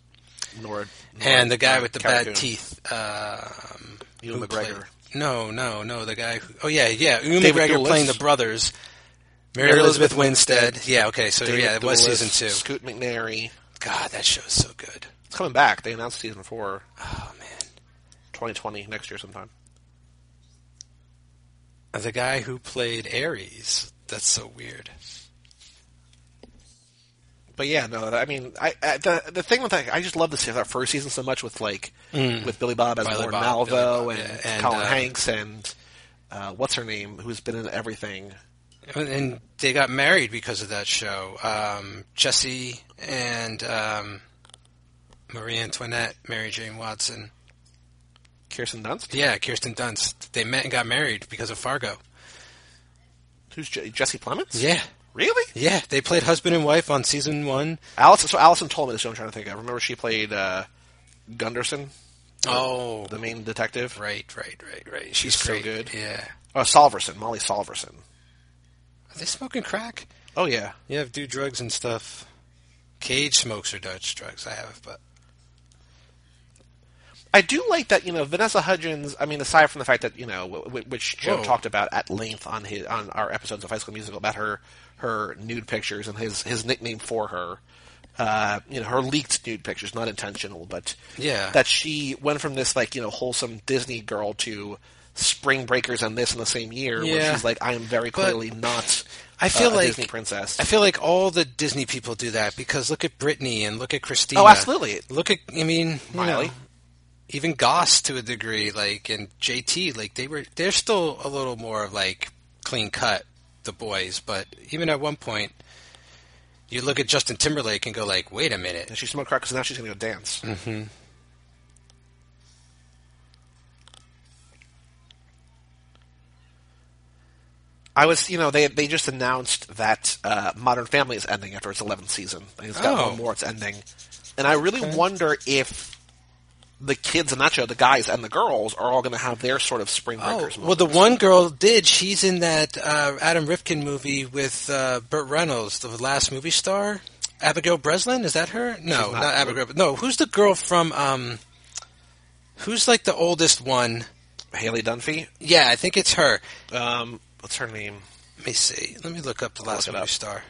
Nord, and the guy Nord with the Carradine. bad teeth. Um, Ewan McGregor. played- no, no, no. The guy. Who, oh yeah, yeah. Ewan David McGregor Thewlis. playing the brothers. Mary Mary Elizabeth Elizabeth Winstead. Yeah. Okay. So David yeah, it was Thewlis, season two. Scoot McNairy. God, that show's so good. Coming back. They announced season four, Oh man. 2020, next year sometime. The guy who played Ares. That's so weird. But yeah, no, I mean, I, I the the thing with that, I just love see that first season so much with like with Billy Bob as Billy Lorne Mm. Bob, Malvo Bob, and, and, Colin uh, Hanks and uh, what's her name, who's been in everything. And they got married because of that show. Um, Jesse and um, Marie Antoinette, Mary Jane Watson. Kirsten Dunst. Yeah, Kirsten Dunst. They met and got married because of Fargo. Who's Je- Jesse Plemons? Yeah, Really? yeah. They played husband and wife on season one. Allison. So Allison told me this. I'm trying to think of. Remember, she played uh, Gunderson, Oh, the main detective. right, right, right, right. She's so great. good. Yeah. Oh, Solverson, Molly Solverson. Are they smoking crack? Oh yeah. Yeah, do drugs and stuff. Cage smokes or Dutch drugs. I have, but I do like that, you know, Vanessa Hudgens. I mean, aside from the fact that you know, w- w- which Joe Whoa. talked about at length on his on our episodes of High School Musical about her her nude pictures and his his nickname for her. Uh, you know, her leaked nude pictures, not intentional, but Yeah. that she went from this like you know wholesome Disney girl to Spring Breakers and this in the same year, where she's like, I am very But clearly not. I feel uh, a like Disney princess. I feel like all the Disney people do that because look at Britney and look at Christina. oh, absolutely. Look at I mean, Miley. know, even Goss to a degree, like and JT, like they were they're still a little more like clean cut, the boys, but even at one point you look at Justin Timberlake and go like, wait a minute. And she smoked crack because now she's going to go dance. Mm-hmm. I was, you know, they they just announced that uh, Modern Family is ending after its 11th season. It's got Oh. one more. It's ending, and I really Okay. wonder if the kids in that show, the guys and the girls, are all going to have their sort of Spring breakers. Oh, Breakers. well, the one girl did. She's in that uh, Adam Rifkin movie with uh, Burt Reynolds, the last movie star. Abigail Breslin, is that her? No, not. not, Abigail. No, who's the girl from? Um, who's like the oldest one? Haley Dunphy. Yeah, I think it's her. Um, what's her name? Let me see. Let me look up the last movie up. star.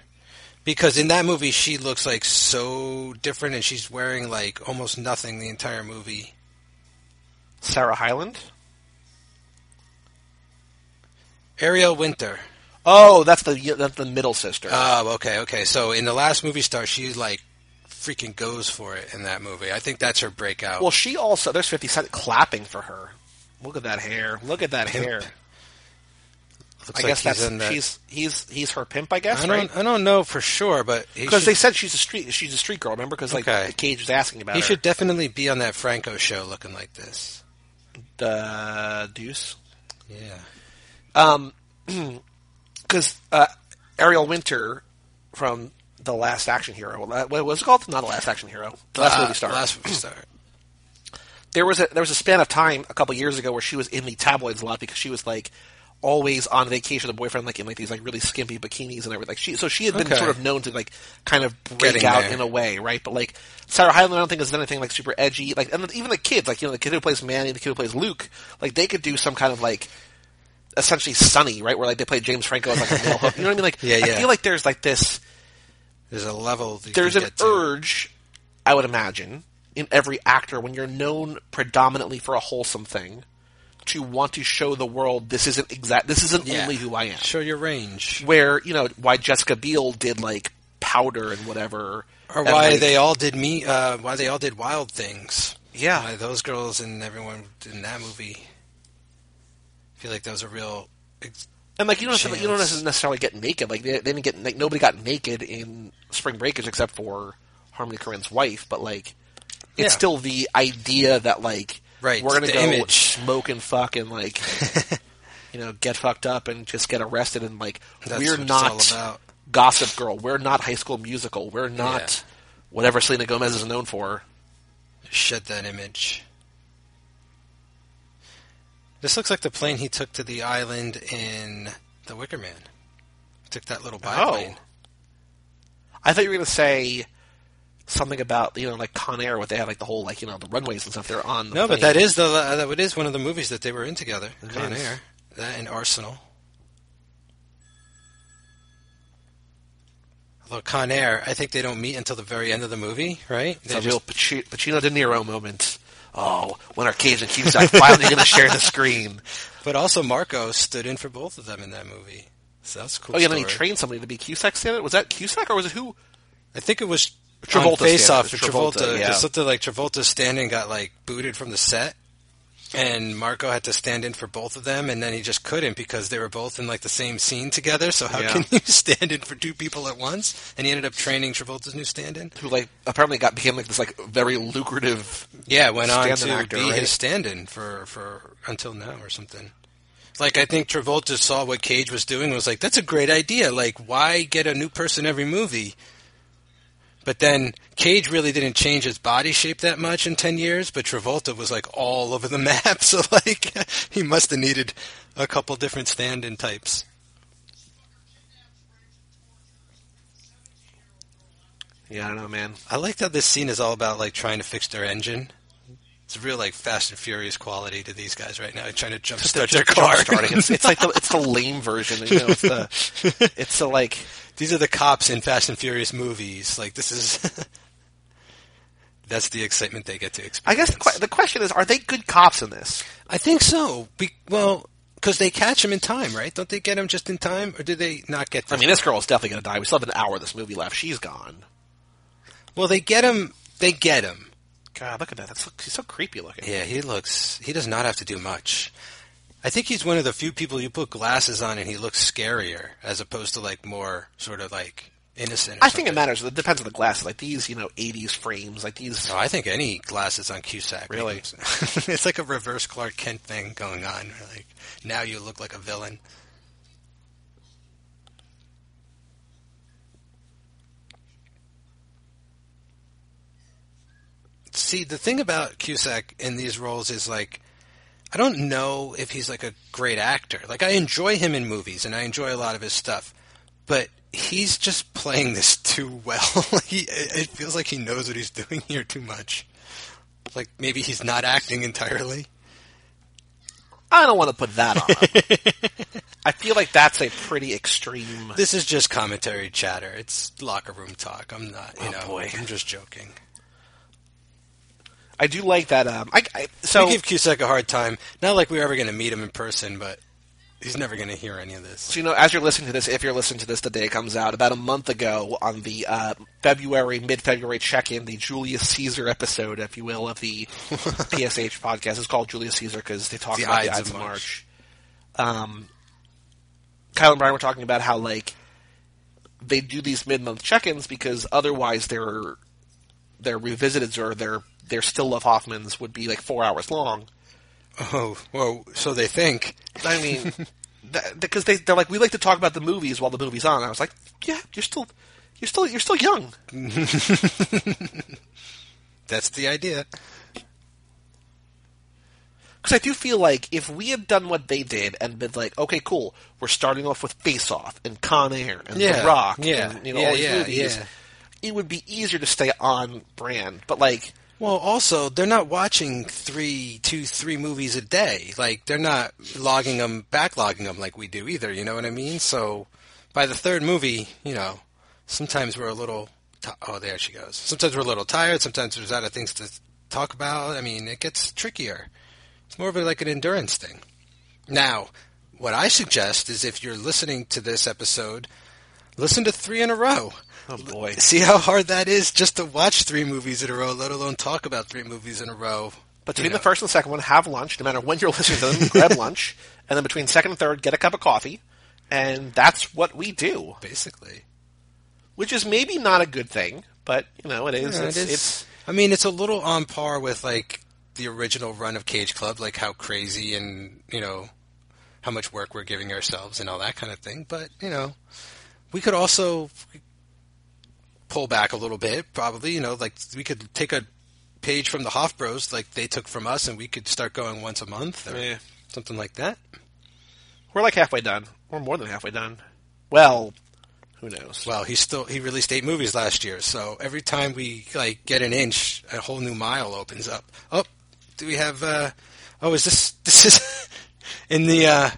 Because in that movie, she looks like so different, and she's wearing like almost nothing the entire movie. Sarah Hyland. Ariel Winter. Oh, that's the that's the middle sister. Oh, okay, okay. So in the last movie star, she like freaking goes for it in that movie. I think that's her breakout. well, she also there's 50 Cent clapping for her. Look at that hair. Look at that hair. Looks I like guess he's that's in that- she's he's he's her pimp. I guess I right. don't. I don't know for sure, but he Because should, they said she's a street she's a street girl. Remember? Because like Okay. the cage was asking about he her. should definitely be on that Franco show, looking like this. uh, Deuce. Yeah. Um, because uh, Ariel Winter from the Last Action Hero. uh, What was it called? Not the Last Action Hero. The Last Uh, Movie Star. Last movie star. there was a there was a span of time a couple years ago where she was in the tabloids a lot because she was like always on vacation with a boyfriend like in like these like really skimpy bikinis and everything. Like she so she had been Okay. sort of known to like kind of break Getting out there. in a way, right? But like Sarah Hyland, I don't think is anything like super edgy. Like and even the kids, like you know the kid who plays Manny, the kid who plays Luke, like they could do some kind of like essentially Sunny, right? Where like they play James Franco as like a male hook. You know what I mean? Like Yeah, yeah. I feel like there's like this There's a level. There's an urge, I would imagine, in every actor when you're known predominantly for a wholesome thing, to want to show the world this isn't exact. This isn't Yeah. only who I am. Show your range, Where you know why Jessica Biel did like powder and whatever, or and, why like- they all did me. Uh, why they all did wild things. yeah. Why those girls and everyone in that movie. I feel like that was a real. ex- And like you don't you don't necessarily get naked. Like they, they didn't get like nobody got naked in Spring Breakers except for Harmony Korine's wife. But like it's Yeah. still the idea that like Right, we're gonna go image. smoke and fuck and like you know get fucked up and just get arrested and like That's we're not all about. Gossip Girl. We're not High School Musical. We're not whatever Selena Gomez is known for. Shed that image. This looks like the plane he took to the island in The Wicker Man. Took that little Oh. biplane. I thought you were going to say something about you know like Con Air, what they have like the whole like you know the runways and stuff. They're on. The No, but that is the that is one of the movies that they were in together. It Con is. Air, that and Arsenal. Although Con Air, I think they don't meet until the very end of the movie, right? It's They a real Paci- Pacino De Niro moment. Oh, when Arcades and Cusack finally going to share the screen. but also Marco stood in for both of them in that movie. So that's cool. Oh yeah, then he trained somebody to be Cusack stand Was that Cusack or was it who? I think it was Travolta face off. Travolta, Travolta. yeah. Something like Travolta standing got like booted from the set, and Marco had to stand in for both of them, and then he just couldn't because they were both in like the same scene together. So how Yeah. can you stand in for two people at once? And he ended up training Travolta's new stand-in. Who like apparently got became like this like very lucrative. Yeah, went on to actor, be right? his stand-in for for until now or something. Like I think Travolta saw what Cage was doing and was like, "That's a great idea. Like, why get a new person every movie?" But then Cage really didn't change his body shape that much in ten years, but Travolta was like all over the map. So like, he must have needed a couple different stand-in types. Yeah, I don't know, man. I liked how this scene is all about like trying to fix their engine. It's real like Fast and Furious quality to these guys right now, trying to jump start their Jump car. starting. It's, it's like the it's the lame version. You know, it's the it's the like These are the cops in Fast and Furious movies. Like this is that's the excitement they get to experience. I guess the, que- the question is, are they good cops in this? I think so. Be- well, because they catch him in time, right? Don't they get him just in time, or do they not get? I mean, this girl is definitely going to die. We still have an hour of this movie left. She's gone. well, they get him. They get him. God, look at that. That's so, he's so creepy looking. Yeah, he looks. He does not have to do much. I think he's one of the few people you put glasses on and he looks scarier, as opposed to like more sort of like innocent. I think it matters. It depends on the glasses. Like these, you know, '80s frames. Like these. No, I think any glasses on Cusack. Really? it's like a reverse Clark Kent thing going on. Like now you look like a villain. See, the thing about Cusack in these roles is like I don't know if he's like a great actor. Like I enjoy him in movies and I enjoy a lot of his stuff, but he's just playing this too well. he it feels like he knows what he's doing here too much. Like maybe he's not acting entirely. I don't want to put that on. him. I feel like that's a pretty extreme. This is just commentary chatter. It's locker room talk. I'm not, you Oh, know, boy. I'm just joking. I do like that. Um, I, I so we give Cusack a hard time. Not like we're ever going to meet him in person, but he's never going to hear any of this. So, you know, as you're listening to this, if you're listening to this the day it comes out, about a month ago on the uh, February, mid-February check-in, the Julius Caesar episode, if you will, of the PSH podcast. It's called Julius Caesar because they talk The about the Ides Ides of March. March. Um, Kyle and Brian were talking about how, like, they do these mid-month check-ins because otherwise their their revisiteds or their their still love Hoffmans would be like four hours long. Oh, well, so they think. I mean, because they they're like we like to talk about the movies while the movie's on. I was like, yeah, you're still you're still you're still young. That's the idea. Because I do feel like if we had done what they did and been like, okay, cool, we're starting off with Face Off and Con Air and Yeah, The Rock yeah, and you know yeah, all these yeah, movies, yeah. It would be easier to stay on brand. But like, Well, also, they're not watching three, two, three movies a day. Like, they're not logging them, backlogging them like we do either. You know what I mean? So, by the third movie, you know, sometimes we're a little. T- oh, there she goes. Sometimes we're a little tired. Sometimes there's other things to talk about. I mean, it gets trickier. It's more of a, like an endurance thing. Now, what I suggest is if you're listening to this episode, listen to three in a row. oh boy, See how hard that is just to watch three movies in a row, let alone talk about three movies in a row. between You know. the first and the second one, have lunch. No matter when you're listening to them, grab lunch, and then between second and third, get a cup of coffee, and that's what we do. basically. Which is maybe not a good thing, but you know it is. Yeah, it's, it is. it's I mean, it's a little on par with like the original run of Cage Club, like how crazy and you know how much work we're giving ourselves and all that kind of thing. But you know, we could also pull back a little bit, probably. You know, like we could take a page from the Hoff Bros, like they took from us, and we could start going once a month or Yeah. something like that. we're like halfway done. We're more than halfway done. Well, who knows? Well, he still he released eight movies last year, so every time we like get an inch, a whole new mile opens up. Oh, do we have? uh Oh, is this this is in the uh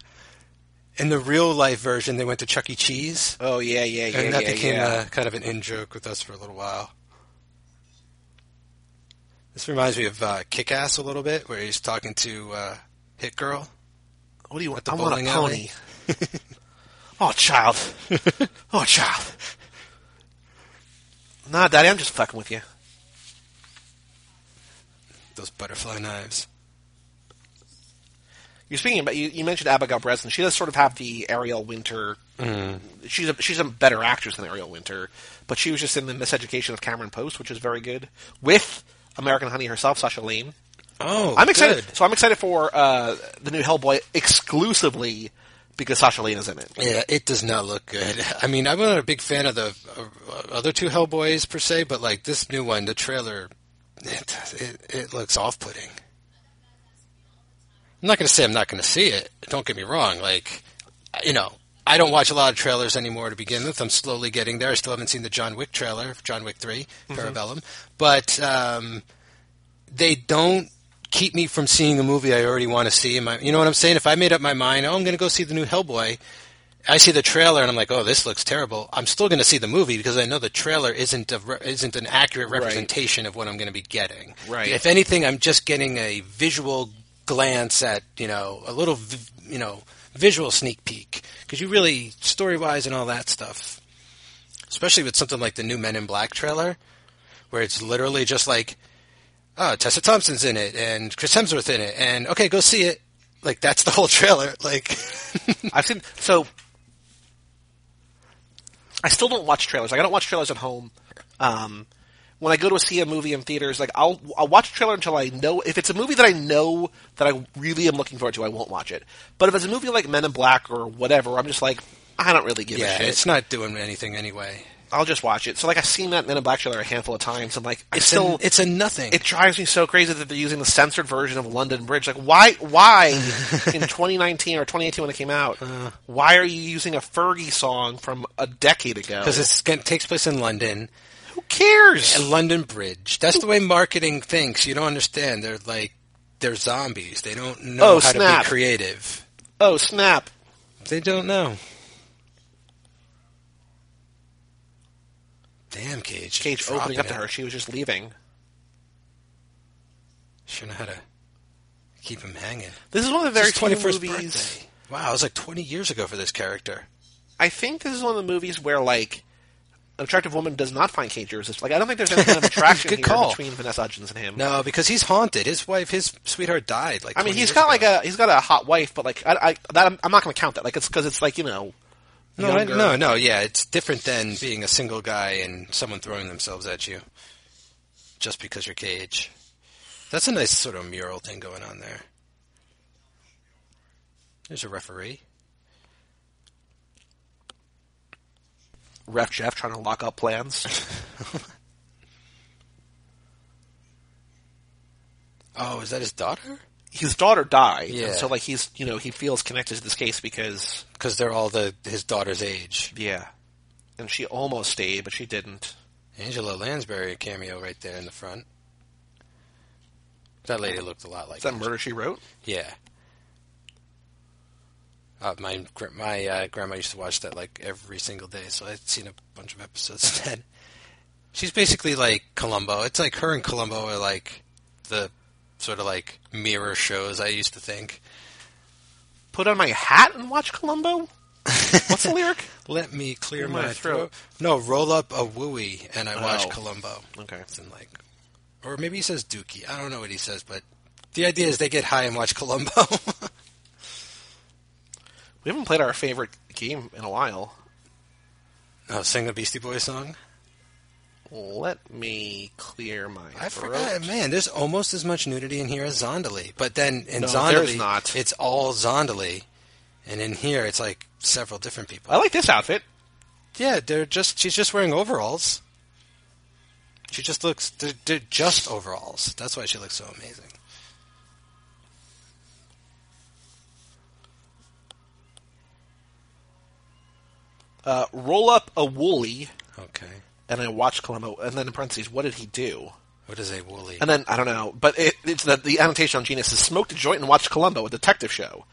in the real life version? They went to Chuck E. Cheese, Oh yeah, yeah, yeah, and that yeah, became yeah. uh kind of an in joke with us for a little while. This reminds me of uh, Kick Ass a little bit, where he's talking to uh, Hit Girl. What do you want? the I want a pony. oh, child. oh, child. Nah, Daddy, I'm just fucking with you. Those butterfly knives. You're speaking about you, you mentioned Abigail Breslin. She does sort of have the Ariel Winter. She's a she's a better actress than Ariel Winter, but she was just in the Miseducation of Cameron Post, which is very good, with American Honey herself, Sasha Lane. Oh, I'm excited. good. So I'm excited for uh, the new Hellboy exclusively because Sasha Lane is in it. Yeah, it does not look good. I mean, I'm not a big fan of the uh, other two Hellboys per se, but like this new one, the trailer, it it, it looks off-putting. I'm not going to say I'm not going to see it. Don't get me wrong. Like, you know, I don't watch a lot of trailers anymore to begin with. I'm slowly getting there. I still haven't seen the John Wick trailer, John Wick 3, Parabellum. But um, they don't keep me from seeing a movie I already want to see. My, you know what I'm saying? If I made up my mind, oh, I'm going to go see the new Hellboy, I see the trailer and I'm like, oh, this looks terrible. I'm still going to see the movie because I know the trailer isn't a, re- isn't an accurate representation of what I'm going to be getting. Right. If anything, I'm just getting a visual glance at you know a little you know visual sneak peek because you really story wise and all that stuff, especially with something like the new Men in Black trailer, where it's literally just like, oh, Tessa Thompson's in it and Chris Hemsworth in it, and okay, go see it. Like that's the whole trailer. Like, I've seen so. I still don't watch trailers. Like I don't watch trailers at home. Um, when I go to see a movie in theaters, like I'll I'll watch a trailer until I know if it's a movie that I know that I really am looking forward to, I won't watch it. But if it's a movie like Men in Black or whatever, I'm just like I don't really give a shit. it's not doing anything anyway. I'll just watch it. So like I've seen that Men in Black trailer a handful of times. and like I It's still a, it's a nothing. it drives me so crazy that they're using the censored version of London Bridge. Like, why? Why in 2019 or 2018 when it came out? Uh. why are you using a Fergie song from a decade ago? because it takes place in London. Cares? And London Bridge. That's the way marketing thinks. You don't understand. They're like they're zombies. They don't know Oh, how snap. to be creative. oh snap! They don't know. Damn, Cage. Cage opening up to her. She was just leaving. She should know how to keep him hanging. This is one of the very his 21st movies. birthday. Wow, it was like 20 years ago for this character. I think this is one of the movies where like an attractive woman does not find Cage irresistible. Like I don't think there's any kind of attraction here call. between Vanessa Hudgens and him. No, because he's haunted. His wife, his sweetheart died. Like I mean 20 he's got ago. like a he's got a hot wife, but like I, I that I'm, I'm not going to count that. Like it's because it's like you know. No, I, no, no. Yeah, it's different than being a single guy and someone throwing themselves at you just because you're Cage. That's a nice sort of mural thing going on there. There's a referee. Ref Jeff trying to lock up plans. Oh, is that his daughter? his daughter died, Yeah. so like he's you know he feels connected to this case because Because they're all the his daughter's age. yeah, and she almost stayed, but she didn't. Angela Lansbury cameo right there in the front. That lady looked a lot like Is that Angela. murder she wrote? Yeah. Uh, my my uh, grandma used to watch that like every single day, so I'd seen a bunch of episodes then. She's basically like Columbo. It's like her and Columbo are like the sort of like mirror shows. I used to think. Put on my hat and watch Columbo. What's the lyric? Let me clear my, my throat. throat. No, roll up a wooey, and I watch Oh. Columbo. Okay. It's in like, or maybe he says Dookie. I don't know what he says, but the idea is they get high and watch Columbo. We haven't played our favorite game in a while. oh, sing the Beastie Boys song. Let me clear my I throat. forgot, man. There's almost as much nudity in here as Zandalee, but then in No, Zandalee, not. it's all Zandalee, and in here it's like several different people. I like this outfit. Yeah, they're just she's just wearing overalls. She just looks they're, they're just overalls. That's why she looks so amazing. Uh, roll up a woolly, Okay. and I watched Columbo. And then in parentheses, what did he do? What is a woolly? And then I don't know, but it, it's the, the annotation on Genius is smoked a joint and watched Columbo, a detective show.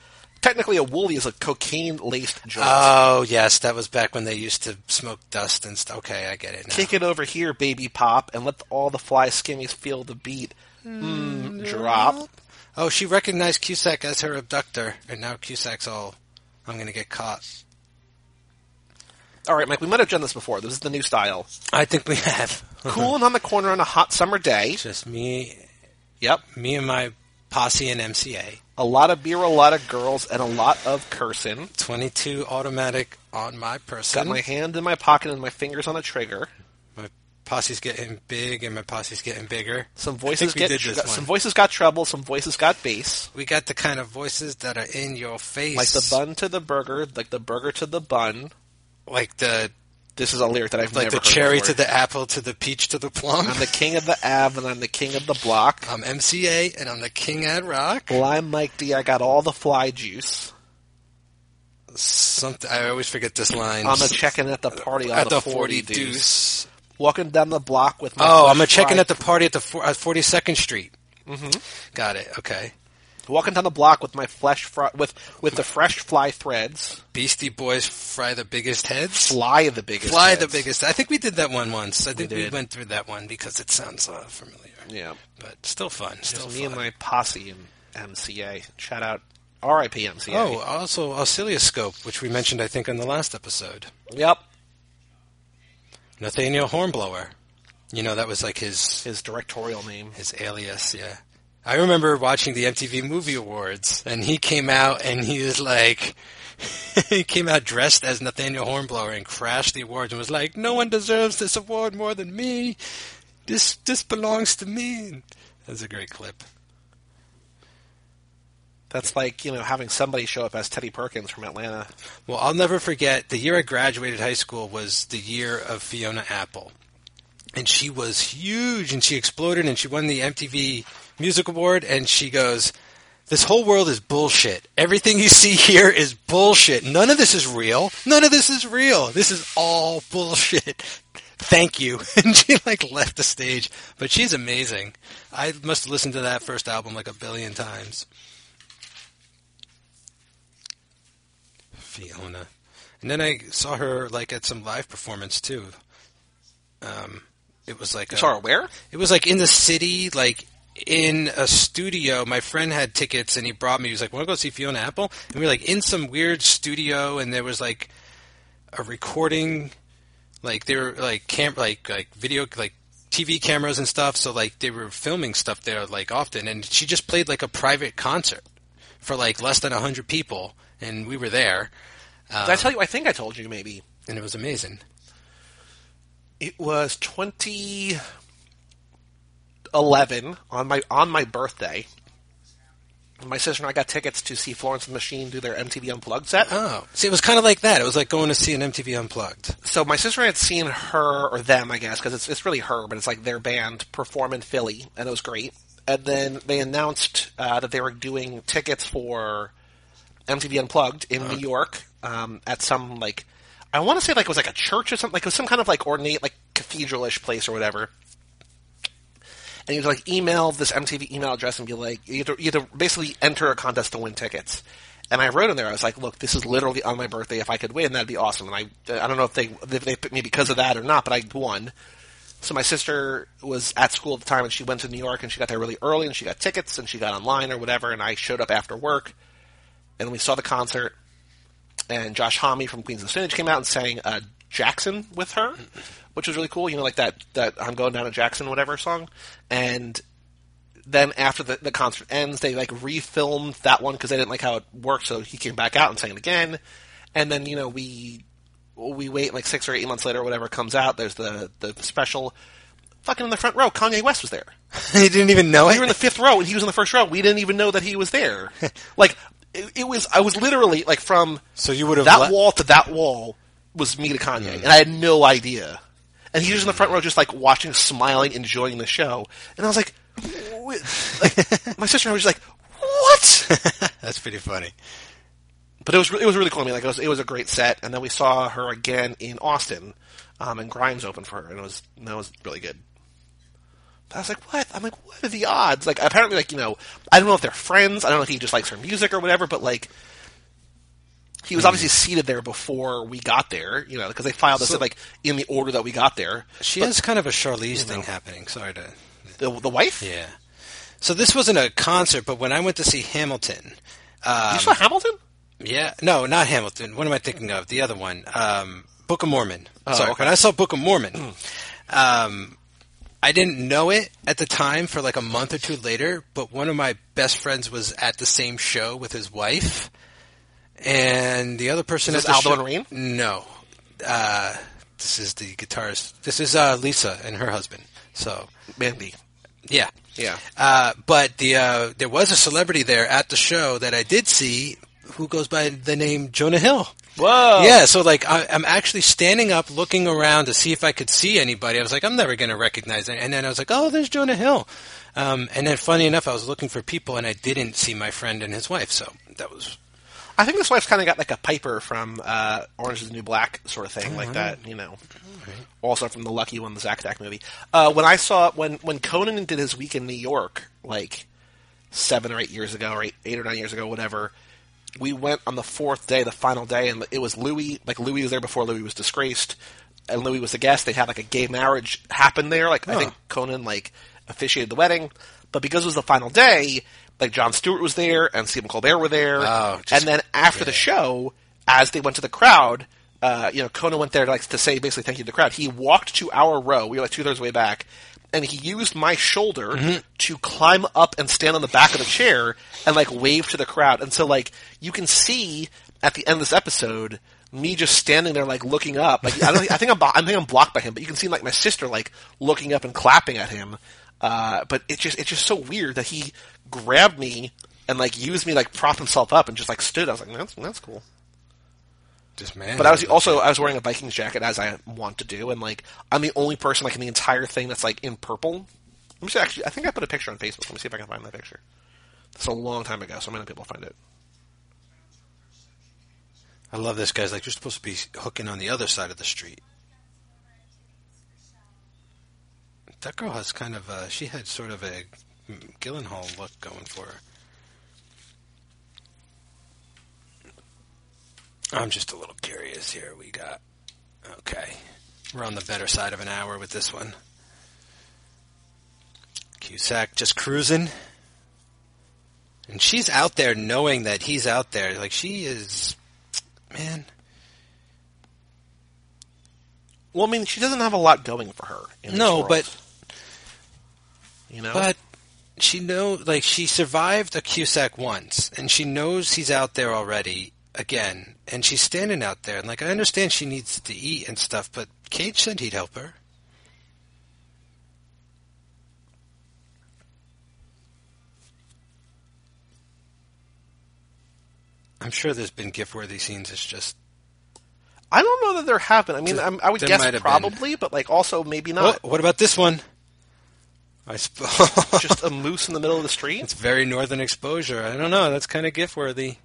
Technically, a woolly is a cocaine laced joint. Oh yes, that was back when they used to smoke dust and stuff. Okay, I get it now. Kick it over here, baby pop, and let all the fly skimmies feel the beat. Mm, drop. Oh, she recognized Cusack as her abductor, and now Cusack's all, I'm gonna get caught. All right, Mike, we might have done this before. This is the new style. I think we have. Cooling on the corner on a hot summer day. Just me, Yep. me and my posse and MCA. A lot of beer, a lot of girls, and a lot of cursing. 22 automatic on my person. Got my hand in my pocket and my fingers on the trigger. My posse's getting big, and my posse's getting bigger. Some voices get some voices got treble, some voices got bass. We got the kind of voices that are in your face, Like the bun to the burger, like the burger to the bun. Like the This is a lyric that I've like the cherry before. to the apple to the peach to the plum. I'm the king of the Ave and I'm the king of the block. I'm MCA, and I'm the king at rock. Well, I'm Mike D. I got all the fly juice. Something I always forget this line. I'm a checking at the party on at the, the 40 40 deuce. deuce. Walking down the block with my Oh, I'm a checking at the party at the 42nd Street. Mm-hmm. Got it. Okay. Walking down the block with my flesh fry, with with the fresh fly threads. Beastie Boys fry the biggest heads. Fly the biggest. Fly heads. the biggest. I think we did that one once. I think we, did. went through that one because it sounds uh, familiar. Yeah, But still fun. Still Just fun. me and my posse and MCA. Shout out, R.I.P. MCA. Oh, also Oscilloscope, which we mentioned, I think, in the last episode. yep. Nathaniel Hornblower. You know, that was like his His directorial name. his alias. Yeah, I remember watching the MTV Movie Awards, and he came out and he was like. he came out dressed as Nathaniel Hornblower and crashed the awards and was like, "No one deserves this award more than me. This this belongs to me." That's a great clip. That's like you know having somebody show up as Teddy Perkins from Atlanta. Well, I'll never forget the year I graduated high school was the year of Fiona Apple. And she was huge and she exploded and she won the MTV Music Award and she goes, This whole world is bullshit. Everything you see here is bullshit. None of this is real. None of this is real. This is all bullshit. Thank you. And she like left the stage. But she's amazing. I must have listened to that first album like a billion times. Fiona. And then I saw her like at some live performance too. Um, it was like a, Sorry, where? it was like in the city, like in a studio. My friend had tickets and he brought me. He was like, "Want to go see Fiona Apple?" And we were like in some weird studio, and there was like a recording, like they were like camp, like like video, like TV cameras and stuff. So like they were filming stuff there like often, and she just played like a private concert for like less than hundred people, and we were there, Did I tell you? I think I told you maybe. and it was amazing. It was 2011 on my on my birthday. My sister and I got tickets to see Florence and the Machine do their MTV Unplugged set. Oh, see, it was kind of like that. It was like going to see an MTV Unplugged. So my sister had seen her or them, I guess, because it's it's really her, but it's like their band perform in Philly, and it was great. And then they announced uh, that they were doing tickets for MTV Unplugged in New York um, at some like I want to say like it was like a church or something, like it was some kind of like ornate like cathedral-ish place or whatever. And you would like email this MTV email address and be like, you had, to, you to basically enter a contest to win tickets. And I wrote in there, I was like, look, this is literally on my birthday. If I could win, that'd be awesome. And I, I don't know if they, if they picked me because of that or not, but I won. So my sister was at school at the time and she went to New York and she got there really early and she got tickets and she got online or whatever and I showed up after work and we saw the concert and Josh Homme from Queens of the Age came out and sang uh, Jackson with her, which was really cool. You know, like that that I'm going down to Jackson whatever song. And then after the, the concert ends, they like refilmed that one because they didn't like how it worked. So he came back out and sang it again. And then you know we we wait like six or eight months later, or whatever comes out. There's the the special. Fucking in the front row, Kanye West was there. he didn't even know We it. were in the fifth row, and he was in the first row. We didn't even know that he was there. like it, it was, I was literally like from so you would have that le- wall to that wall was me to Kanye, mm. and I had no idea. And he was in the front row, just like watching, smiling, enjoying the show. And I was like, like my sister and I was just like, "What?" That's pretty funny. but it was re- it was really cool. I mean, like it was it was a great set, and then we saw her again in Austin, um, and Grimes opened for her, and it was and that was really good. But I was like, what? I'm like, what are the odds? Like, apparently, like you know, I don't know if they're friends. I don't know if he just likes her music or whatever, but like. He was obviously seated there before we got there, you know, because they filed us So- in, like in the order that we got there. She has kind of a Charlize thing happening. Sorry to The, the wife? Yeah. So this wasn't a concert, but when I went to see Hamilton, um, you saw Hamilton? yeah, no, not Hamilton. What am I thinking of? The other one, um, Book of Mormon. Sorry, okay. when I saw Book of Mormon, um, I didn't know it at the time for like a month or two later, but one of my best friends was at the same show with his wife, and the other person Is Aldo show, and Reen? No, uh, this is the guitarist. This is uh, Lisa and her husband. So Mandy. yeah, Yeah. uh, but the uh, there was a celebrity there at the show that I did see who goes by the name Jonah Hill. Whoa. Yeah, so like I, I'm actually standing up, looking around to see if I could see anybody. I was like, I'm never going to recognize it. And then I was like, oh, there's Jonah Hill. Um, and then, funny enough, I was looking for people, and I didn't see my friend and his wife. So that was I think this wife's kind of got like a Piper from uh, Orange is the New Black sort of thing, like that, you know. Also from the Lucky One, the Zack Attack movie. Uh, when I saw when when Conan did his week in New York, like seven or eight years ago, or eight, eight or nine years ago, whatever. We went on the fourth day, the final day, and it was Louis. Like Louis was there before Louis was disgraced, and Louis was the guest. They had like a gay marriage happen there. Like I think Conan like officiated the wedding, but because it was the final day, like Jon Stewart was there and Stephen Colbert were there, Oh, just- and then after the show, as they went to the crowd, uh, you know, Conan went there to, like to say basically thank you to the crowd. He walked to our row. We were like two thirds way back, and he used my shoulder Mm-hmm. to climb up and stand on the back of the chair and like wave to the crowd. And so like you can see at the end of this episode. Me just standing there, like looking up. Like I don't. I think I'm. I think I'm blocked by him. But you can see like my sister, like looking up and clapping at him. Uh, but it's just. It's just so weird that he grabbed me and like used me, like prop himself up and just like stood. I was like, that's that's cool. just man. But I was also I was wearing a Vikings jacket as I want to do, and like I'm the only person like in the entire thing that's like in purple. Let me see. Actually, I think I put a picture on Facebook. Let me see if I can find that picture. It's a long time ago, so many people find it. I love this guy's like you're supposed to be hooking on the other side of the street. That girl has kind of a, she had sort of a Gyllenhaal look going for her. I'm just a little curious here. We got okay. We're on the better side of an hour with this one. Cusack just cruising. And she's out there knowing that he's out there. Like she is man. Well, I mean, she doesn't have a lot going for her. No, but you know, but she know like she survived a Cusack once, and she knows he's out there already again, and she's standing out there, and like I understand she needs to eat and stuff, but Cage said he'd help her. I'm sure there's been gift-worthy scenes. It's just I don't know that there have been. I mean, There- I'm, I would guess might have probably, but like also maybe not. oh, what about this one? I suppose Just a moose in the middle of the street. It's very northern exposure. I don't know. That's kind of gift worthy.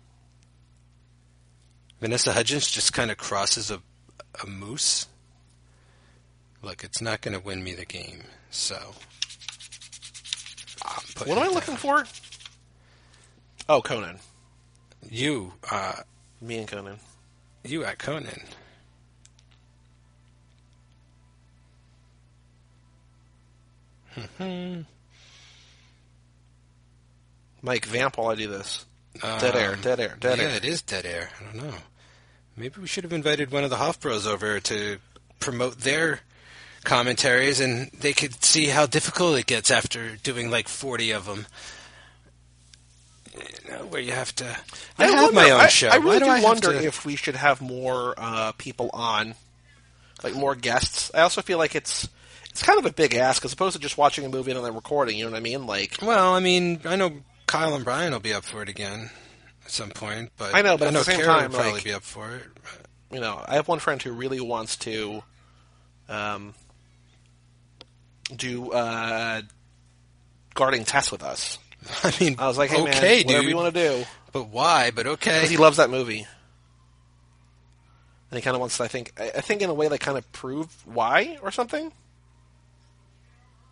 Vanessa Hudgens just kind of crosses a, a moose. Look, it's not going to win me the game, so. What am I looking for? Oh, Conan. You, uh, Me and Conan. you at Conan. Mike Vamp while I do this. Dead air, Um, dead air, dead yeah, air. it is dead air. I don't know. Maybe we should have invited one of the Hofbros over to promote their commentaries, and they could see how difficult it gets after doing like forty of them. You know, where you have to. I, have wonder- my own I, show. I really Why do do I wonder to- if we should have more uh, people on, like more guests. I also feel like it's it's kind of a big ask as opposed to just watching a movie and then recording. You know what I mean? Like, Well, I mean, I know Kyle and Brian will be up for it again at some point, but I know, but I at know the same Kara time, will probably like- be up for it. you know, I have one friend who really wants to um, do uh, Guarding Tess with us. I mean, I was like, hey okay, man, whatever dude. you want to do. But why? But okay. Because he loves that movie. And he kind of wants to, I think, I I think in a way, like, kind of prove why or something.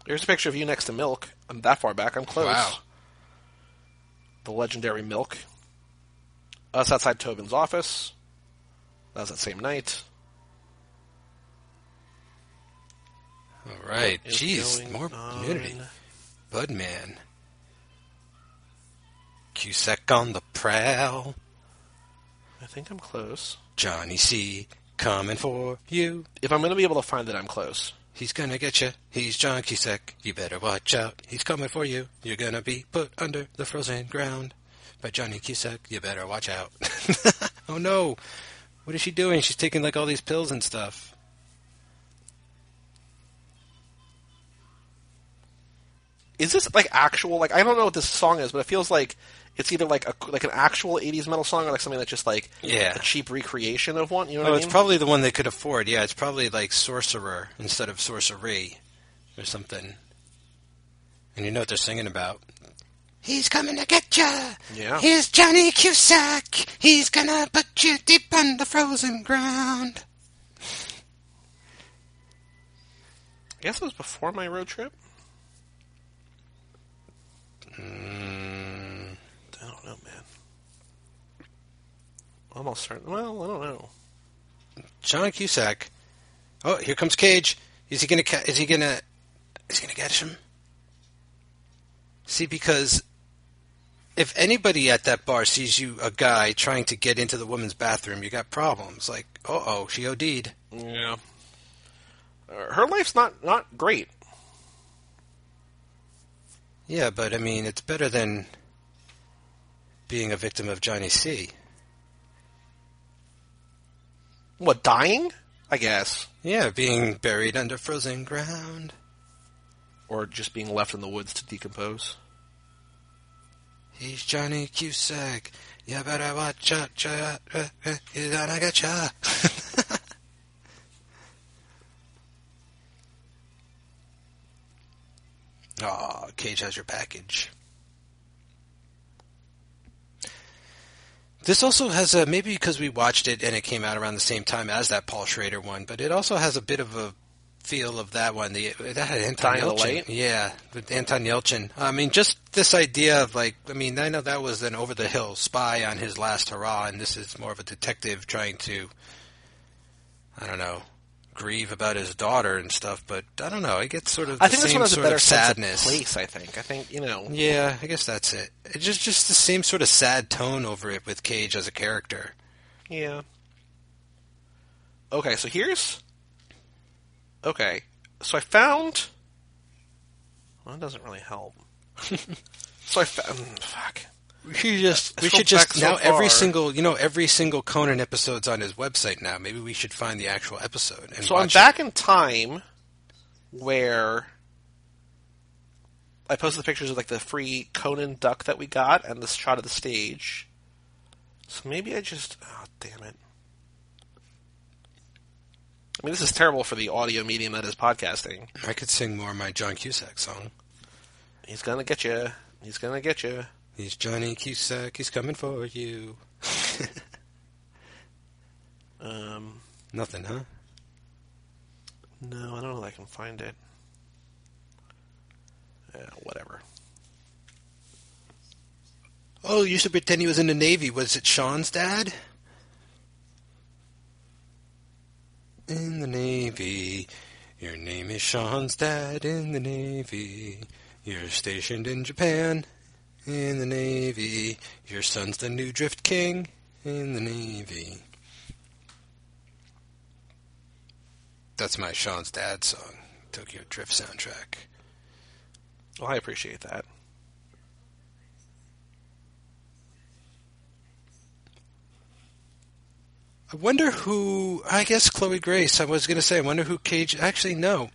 Here's a picture of you next to Milk. I'm that far back. I'm close. Wow. The legendary Milk. Us outside Tobin's office. That was that same night. All right. Jeez, more on? nudity. Budman. Cusack on the prowl. I think I'm close. Johnny C. coming for you. If I'm going to be able to find it, I'm close. He's gonna get you. He's John Cusack. You better watch out. He's coming for you. You're gonna be put under the frozen ground by Johnny Cusack. You better watch out. oh no. What is she doing? She's taking like all these pills and stuff. Is this like actual? Like I don't know what this song is, but it feels like it's either like a like an actual '80s metal song or like something that's just like Yeah. a cheap recreation of one. You know what Oh, it's mean? probably the one they could afford. Yeah, it's probably like sorcerer instead of sorcery or something. And you know what they're singing about? He's coming to get ya. Yeah. Here's Johnny Cusack. He's gonna put you deep on the frozen ground. I guess it was before my road trip. Mm, I don't know, man. Almost certain. Well, I don't know. John Cusack. Oh, here comes Cage. Is he gonna? Ca- is he gonna? Is he gonna catch him? See, because if anybody at that bar sees you, a guy trying to get into the woman's bathroom, you got problems. Like, uh oh, she OD'd. Yeah. Uh, her life's not not great. Yeah, but I mean, it's better than being a victim of Johnny C. What dying? I guess, Yeah, being buried under frozen ground. or just being left in the woods to decompose. He's Johnny Cusack. You better watch out, cha- he's gonna get ya. Aw, Cage has your package. This also has a maybe because we watched it and it came out around the same time as that Paul Schrader one, but it also has a bit of a feel of that one. The that had Anton Dying Yelchin. Yeah, with Anton Yelchin. I mean, just this idea of like, I mean, I know that was an over the hill spy on his last hurrah, and this is more of a detective trying to, I don't know, grieve about his daughter and stuff. But I don't know. I get sort of the I think this one has a better sadness. place. I think. I think you know. Yeah, I guess that's it. It's just just the same sort of sad tone over it with Cage as a character. Yeah. Okay, so here's. Okay, so I found. Well, that doesn't really help. so I found. Mm, fuck. We should just we should just so now every single you know every single Conan episode's on his website now. Maybe we should find the actual episode and So I'm back in time where I posted the pictures of like the free Conan duck that we got and this shot of the stage. So maybe I just oh damn it. I mean this is terrible for the audio medium that is podcasting. I could sing more of my John Cusack song. He's gonna get you. He's gonna get you. He's Johnny Cusack. He's coming for you. Um, Nothing, huh? no, I don't know if I can find it. Yeah, whatever. Oh, you should pretend he was in the Navy. Was it Sean's dad? In the Navy. Your name is Sean's dad in the Navy. You're stationed in Japan in the Navy. Your son's the new Drift King in the Navy. That's my Sean's dad song, Tokyo Drift soundtrack. Well, I appreciate that. I wonder who. I guess Chloe Grace. I was going to say. I wonder who Cage. Actually, no.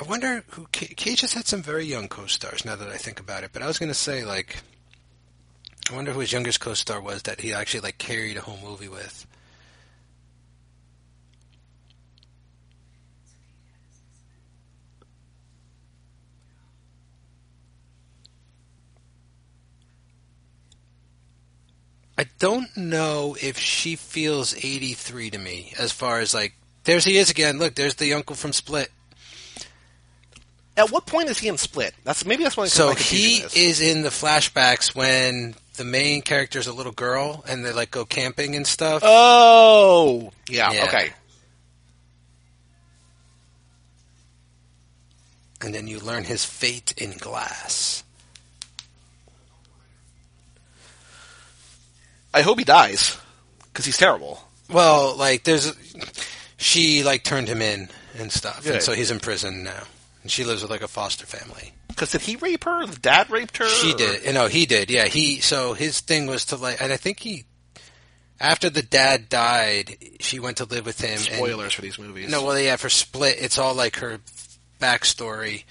I wonder who Cage has had some very young co-stars. Now that I think about it, but I was going to say like. I wonder who his youngest co-star was that he actually like carried a whole movie with. I don't know if she feels 83 to me as far as like there's he is again. Look, there's the uncle from Split. At what point is he in Split? That's maybe that's one. So he is in the flashbacks when the main character is a little girl and they like go camping and stuff. Oh, yeah, Yeah. okay. and then you learn his fate in Glass. I hope he dies because he's terrible. Well, like there's she like turned him in and stuff, Good. and so he's in prison now. And she lives with like a foster family. Because did he rape her? The dad raped her. She or- did. You know, he did. Yeah, he. So his thing was to like, and I think he, after the dad died, she went to live with him. and- Spoilers for these movies. no, well, yeah, for Split, it's all like her backstory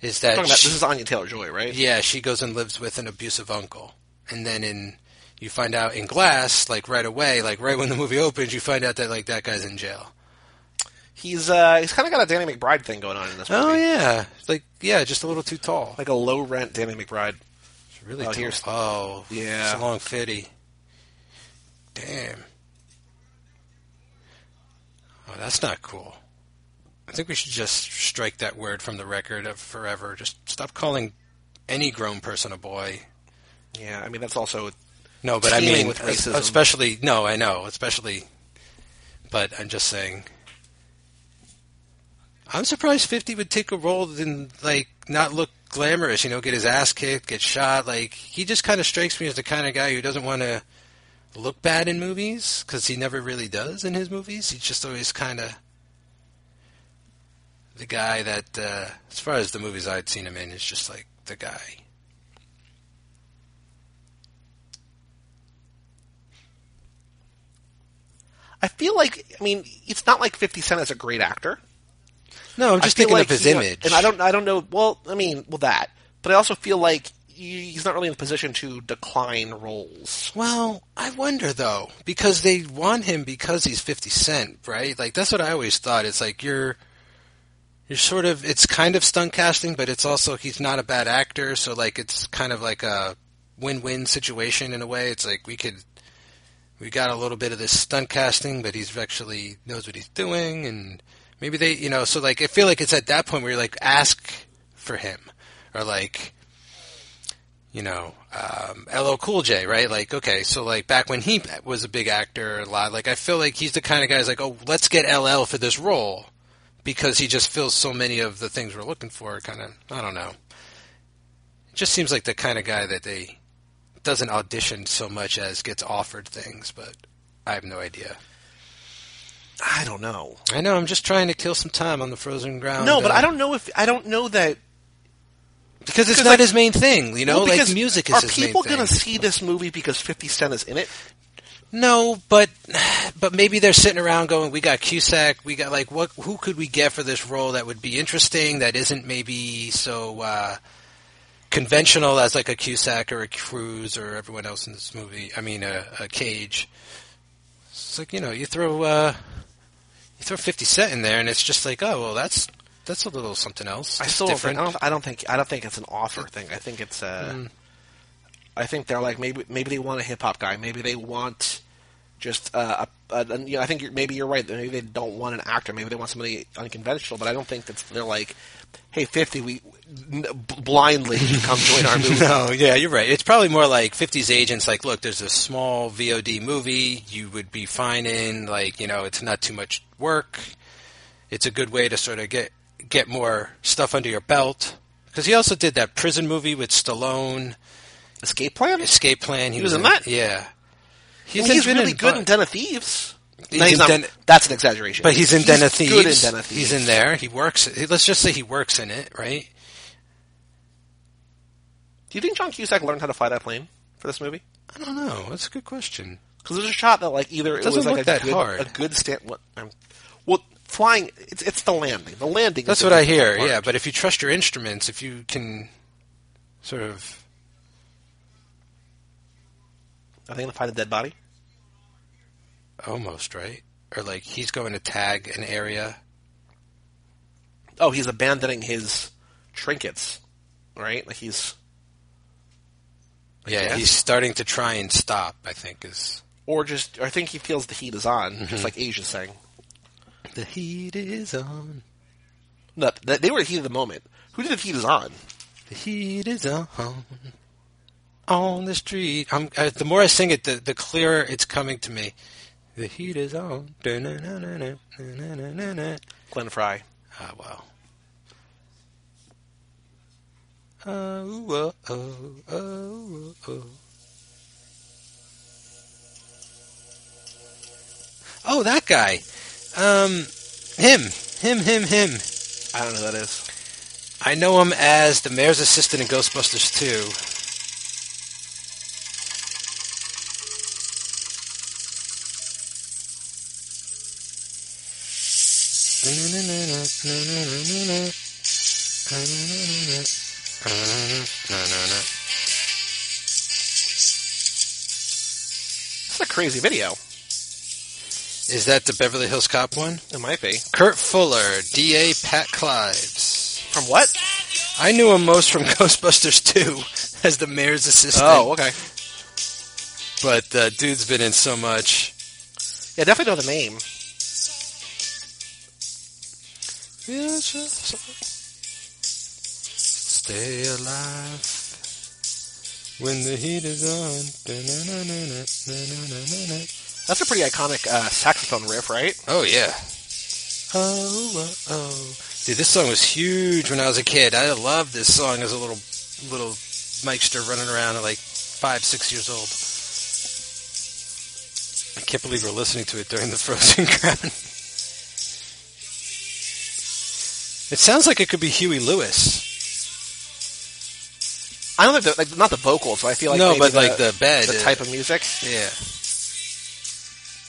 is that Talking about- this is Anya Taylor Joy, right? yeah, she goes and lives with an abusive uncle, and then in you find out in Glass, like right away, like right when the movie opens, you find out that like that guy's in jail. He's uh, he's kind of got a Danny McBride thing going on in this movie. Oh yeah, like yeah, just a little too tall. like a low rent Danny McBride. It's really Oh, tall. here's- oh Yeah. it's a long fitty. Damn. Oh, that's not cool. I think we should just strike that word from the record of forever. Just stop calling any grown person a boy. Yeah, I mean that's also No, but I mean, especially no, I know, especially. But I'm just saying. I'm surprised Fifty would take a role and like not look glamorous. You know, get his ass kicked, get shot. Like he just kind of strikes me as the kind of guy who doesn't want to look bad in movies because he never really does in his movies. He's just always kind of the guy that, uh, as far as the movies I'd seen him in, is just like the guy. I feel like I mean it's not like Fifty Cent is a great actor. No, I'm just thinking like of his image. and I don't I don't know. Well, I mean, well that, but I also feel like he's not really in a position to decline roles. Well, I wonder though, because they want him because he's 50 Cent, right? Like that's what I always thought. It's like you're you're sort of it's kind of stunt casting, but it's also he's not a bad actor, so like it's kind of like a win-win situation in a way. It's like we could we got a little bit of this stunt casting, but he's actually knows what he's doing and maybe they, you know, so like I feel like it's at that point where you're like ask for him or like you know, um, LL Cool J, right? Like, okay, so like back when he was a big actor, a lot, like I feel like he's the kind of guy who's like, oh, let's get LL for this role because he just fills so many of the things we're looking for. Kind of, I don't know. It just seems like the kind of guy that they doesn't audition so much as gets offered things, but I have no idea. I don't know. I know I'm just trying to kill some time on the frozen ground. No, but uh, I don't know if I don't know that because it's not like- his main thing. You know, well, like music is are people gonna see this movie because Fifty Cent is in it? No, but but maybe they're sitting around going, "We got Cusack. We got like what? Who could we get for this role that would be interesting? That isn't maybe so uh, conventional as like a Cusack or a Cruz or everyone else in this movie. I mean, a, a Cage. It's like you know, you throw uh, you throw Fifty Cent in there, and it's just like, oh well, that's that's a little something else. I still don't think. I don't, I don't think I don't think it's an offer thing. I think it's uh, Hmm. I think they're like maybe maybe they want a hip hop guy. Maybe they want just uh, a, a, you know, I think you're, maybe you're right. Maybe they don't want an actor. Maybe they want somebody unconventional. But I don't think that's they're like, hey, fifty, we blindly come join our movie. No, yeah, you're right. It's probably more like 50's agents. Like, look, there's a small VOD movie you would be fine in. Like, you know, it's not too much work. It's a good way to sort of get get more stuff under your belt. Because he also did that prison movie with Stallone, Escape Plan. Escape Plan. He was in that? Yeah, He's, he's been really in good in Den of Thieves. He's No, he's not. Den- that's an exaggeration. But he's in Den of Thieves. Good in Den of Thieves. He's in there. He works. Let's just say he works in it, right? Do you think John Cusack learned how to fly that plane for this movie? I don't know. That's a good question. Because there's a shot that like either it Doesn't was like look a that good, hard. a good stand. What? Um, well, flying. It's it's the landing. The landing. That's what I hear. part. Yeah, but if you trust your instruments, if you can sort of Are they going to find a dead body? almost right, or like he's going to tag an area. Oh, he's abandoning his trinkets, right? Like he's Yeah, guess. he's starting to try and stop. I think is or just I think he feels the heat is on, Mm-hmm. just like Asia's saying. the heat is on. No, they were the heat of the moment. Who did the heat is on? The heat is on on the street. I'm, uh, the more I sing it, the, the clearer it's coming to me. The heat is on. Glenn Frey. Ah, wow. Oh, oh, oh, oh, oh. Oh, that guy. Um, him, him, him, him. I don't know who that is. I know him as the mayor's assistant in Ghostbusters 2. It's a crazy video. Is that the Beverly Hills Cop one? It might be. Kurt Fuller, D.A. Pat Clives. From what? I knew him most from Ghostbusters 2 as the mayor's assistant. Oh, okay. But uh, dude's been in so much. Yeah, definitely know the name. Stay alive when the heat is on. That's a pretty iconic uh, saxophone riff, right? Oh yeah. Oh, oh, oh. Dude, this song was huge when I was a kid. I loved this song as a little little Mikester running around at like five, six years old. I can't believe we're listening to it during the frozen ground. It sounds like it could be Huey Lewis. I don't think the, like not the vocals, but I feel like no, but like the bed. the type of music. Yeah.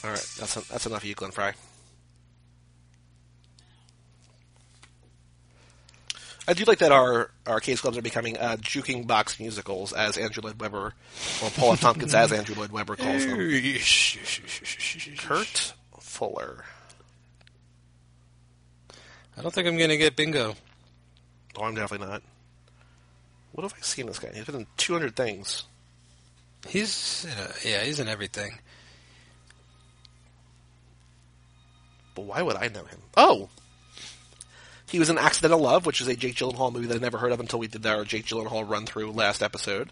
All right, that's that's enough of you, Glenn Frey. I do like that our our case clubs are becoming uh, juking box musicals, as Andrew Lloyd Webber or Paul F. Tompkins, as Andrew Lloyd Webber calls them. Kurt Fuller. I don't think I'm gonna get bingo. Oh, I'm definitely not. What have I seen this guy? He's been in 200 things. He's in a, yeah, he's in everything. But why would I know him? Oh! He was in Accidental Love, which is a Jake Gyllenhaal movie that I never heard of until we did our Jake Gyllenhaal run through last episode.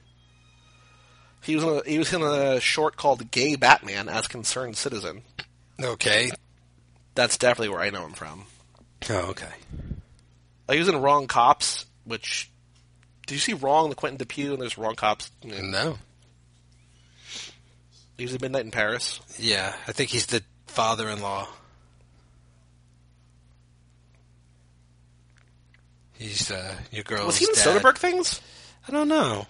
He was in a, he was in a short called Gay Batman as Concerned Citizen. Okay. That's definitely where I know him from. Oh, okay. Like, he was in Wrong Cops, which did you see Wrong the Quentin Dupieux and there's Wrong Cops? No. He was in Midnight in Paris. Yeah, I think he's the father-in-law. He's uh, your girl's Was he in dad. Soderbergh things? I don't know.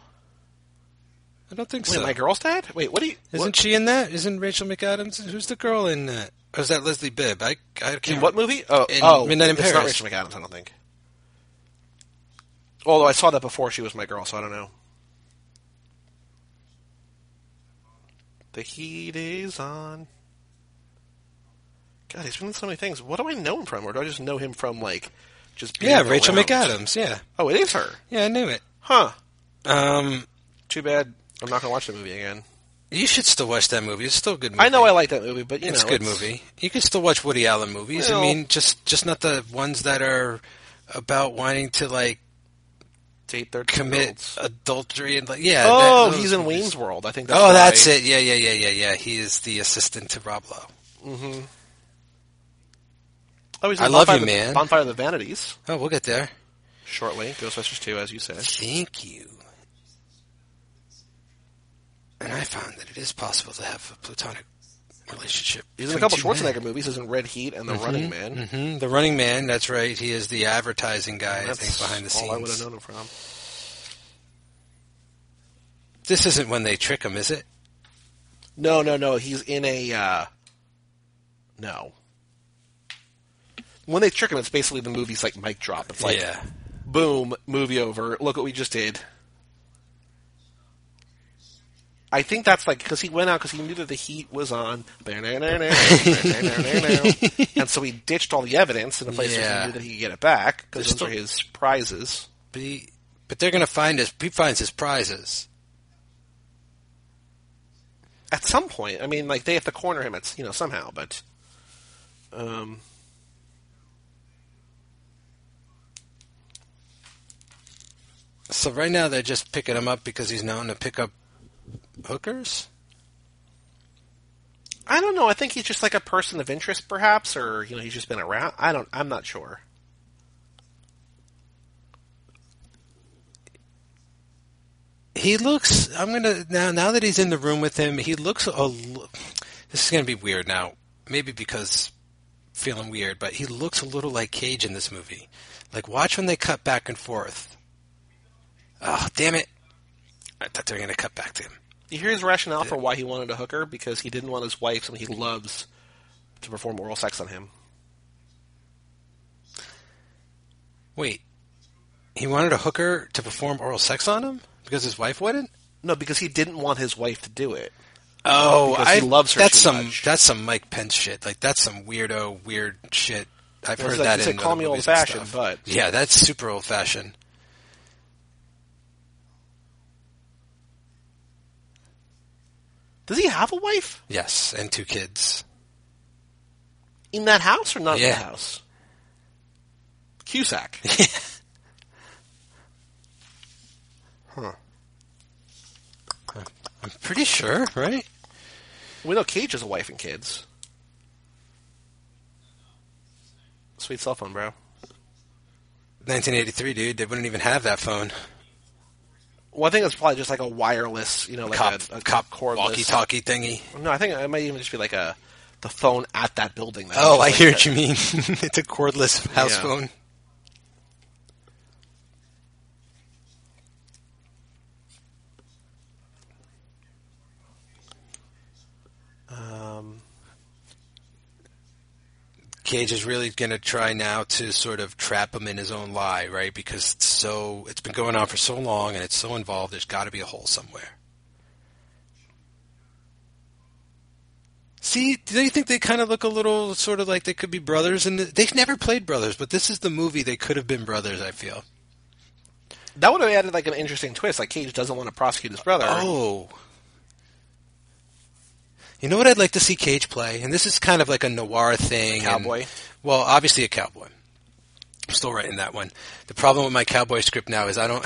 I don't think Wait, so. my girl's dad? Wait, what do you? Isn't what, she in that? Isn't Rachel McAdams? Who's the girl in that? Or is that Leslie Bibb? I, I can't in what movie? Oh, In oh, Midnight in it's not Paris. Rachel McAdams, I don't think. Although I saw that before she was my girl, so I don't know. The heat is on. God, he's been in so many things. What do I know him from, or do I just know him from like just being Yeah, Rachel around? McAdams. Yeah, Oh, it is her. yeah, I knew it. Huh. Um, Too bad. I'm not gonna watch the movie again. you should still watch that movie. It's still a good movie. I know I like that movie, but you it's know, a good movie. You can still watch Woody Allen movies. Well- I mean, just just not the ones that are about wanting to like Date their commit adultery and like yeah. Oh, that- he's in movies. Wayne's World. I think. That's oh, why. that's it. Yeah, yeah, yeah, yeah, yeah. He is the assistant to Rob Lowe. Mm-hmm. Oh, he's I love you, the- man. Bonfire of the Vanities. Oh, we'll get there. Shortly, Ghostbusters 2, as you said. Thank you. And I found that it is possible to have a platonic relationship. He's in a couple Schwarzenegger movies. He's in Red Heat and The Running Man. hmm The Running Man. That's right. He is the advertising guy. I think behind the all I would have scenes. known him from. This isn't when they trick him, is it? No, no, no. He's in a. Uh, no. When they trick him, it's basically the movie's like mic drop. It's like, yeah. boom, movie over. Look what we just did. I think that's like because he went out because he knew that the heat was on, and so he ditched all the evidence in a place where he knew that he could get it back because those are his prizes. But, he, but they're going to find his. He finds his prizes. at some point. I mean, like they have to corner him at you know somehow, but um, So right now they're just picking him up because he's known to pick up hookers. I don't know. I think he's just like a person of interest, perhaps, or you know, he's just been around. I don't. I'm not sure. He looks. I'm gonna now. Now that he's in the room with him, he looks a. This is gonna be weird now. Maybe because feeling weird, but he looks a little like Cage in this movie. Like watch when they cut back and forth. Oh damn it! I thought they were gonna cut back to him. You hear his rationale for why he wanted a hooker because he didn't want his wife, and he loves to perform oral sex on him. Wait, he wanted a hooker to perform oral sex on him because his wife wouldn't. No, because he didn't want his wife to do it. Oh, Because I he loves her That's some. much. That's some Mike Pence shit. Like that's some weirdo, weird shit. I've heard like that in said, call me old-fashioned, but- yeah, that's super old fashioned. Does he have a wife Yes, and two kids. in that house or not in Yeah. the house? Cusack. huh. I'm pretty sure, right? We know Cage has a wife and kids. Sweet cell phone, bro. 1983, dude. They wouldn't even have that phone. Well, I think it's probably just like a wireless, you know, like cop, a, a cop cordless. walkie-talkie thingy. No, I think it might even just be like a the phone at that building. That Oh, I hear like what you mean. it's a cordless house Yeah. phone. a- Um, Cage is really going to try now to sort of trap him in his own lie, right? Because it's so it's been going on for so long and it's so involved. There's got to be a hole somewhere. See, do you think they kind of look a little sort of like they could be brothers? And the, they've never played brothers, but this is the movie they could have been brothers. I feel. that would have added like an interesting twist. Like Cage doesn't want to prosecute his brother. Oh. You know what I'd like to see Cage play? And this is kind of like a noir thing. and- Cowboy. well, obviously a cowboy. I'm still writing that one. The problem with my cowboy script now is I don't.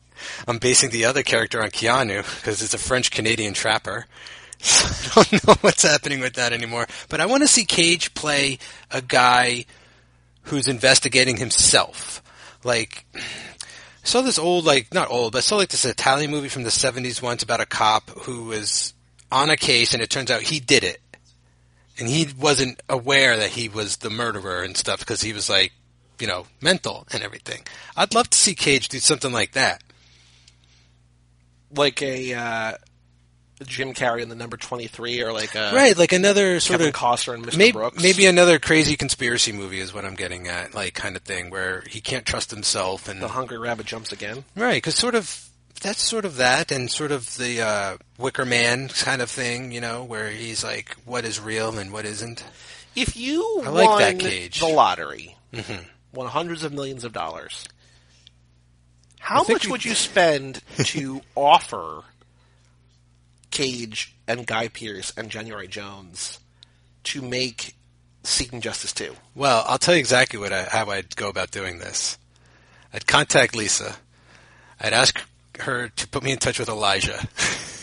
I'm basing the other character on Keanu because it's a French Canadian trapper. So I don't know what's happening with that anymore. But I want to see Cage play a guy who's investigating himself. Like, I saw this old, like, not old, but I saw like this Italian movie from the 70s once about a cop who was on a case and it turns out he did it. And he wasn't aware that he was the murderer and stuff because he was like, you know, mental and everything. I'd love to see Cage do something like that. like a uh, Jim Carrey in the number twenty three, or like a right, like another sort Kevin of Costner and Mr. maybe, Brooks. maybe another crazy conspiracy movie is what I'm getting at, like kind of thing where he can't trust himself and the Hungry Rabbit jumps again. right, because sort of that's sort of that and sort of the uh, Wicker Man kind of thing, you know, where he's like, what is real and what isn't. If you I like won that Cage. the lottery, Mhm. won hundreds of millions of dollars, how much we- would you spend to offer Cage and Guy Pearce and January Jones to make Seeking Justice 2? Well, I'll tell you exactly what I, how I'd go about doing this. I'd contact Lisa. I'd ask her to put me in touch with Elijah.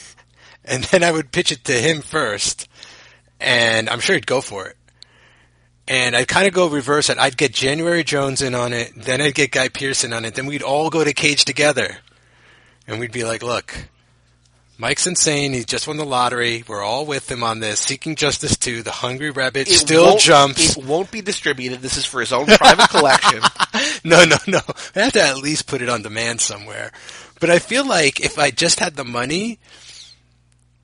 and then I would pitch it to him first. And I'm sure he'd go for it. And I'd kind of go reverse it. I'd get January Jones in on it. Then I'd get Guy Pearson on it. Then we'd all go to Cage together. And we'd be like, look, Mike's insane. He just won the lottery. We're all with him on this. Seeking Justice 2. The Hungry Rabbit It still jumps. It won't be distributed. This is for his own private collection. No, no, no. I have to at least put it on demand somewhere. But I feel like if I just had the money,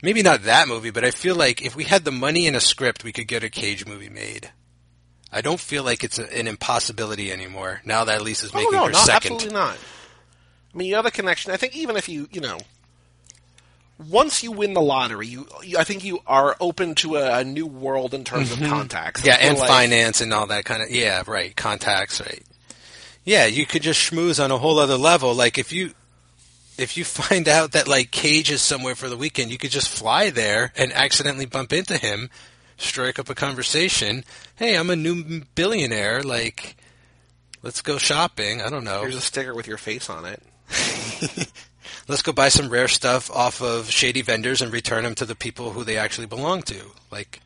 maybe not that movie, but I feel like if we had the money and a script, we could get a Cage movie made. I don't feel like it's a, an impossibility anymore now that Lisa's Oh making no, her no, second. absolutely not. I mean, you have a connection. I think even if you, you know, once you win the lottery, you, you I think you are open to a, a new world in terms of contacts. Mm-hmm. Yeah, and like- finance and all that kind of. Yeah, right. Contacts, right. Yeah, you could just schmooze on a whole other level. Like if you, if you find out that like Cage is somewhere for the weekend, you could just fly there and accidentally bump into him, strike up a conversation. Hey, I'm a new billionaire. Like, let's go shopping. I don't know. Here's a sticker with your face on it. let's go buy some rare stuff off of shady vendors and return them to the people who they actually belong to. Like,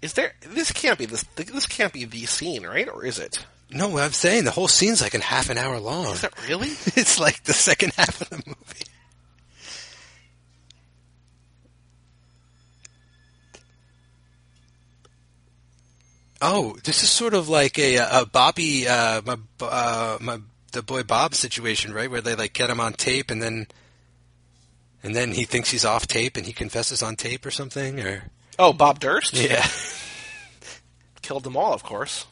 Is there? This can't be this. This can't be the scene, right? Or is it? No, I'm saying the whole scene's like a half an hour long. Is that really? it's like the second half of the movie. Oh, this is sort of like a, a Bobby, uh, my, uh, my, the boy Bob situation, right? Where they like get him on tape and then, and then he thinks he's off tape and he confesses on tape or something, or Oh, Bob Durst? yeah. Killed them all, of course.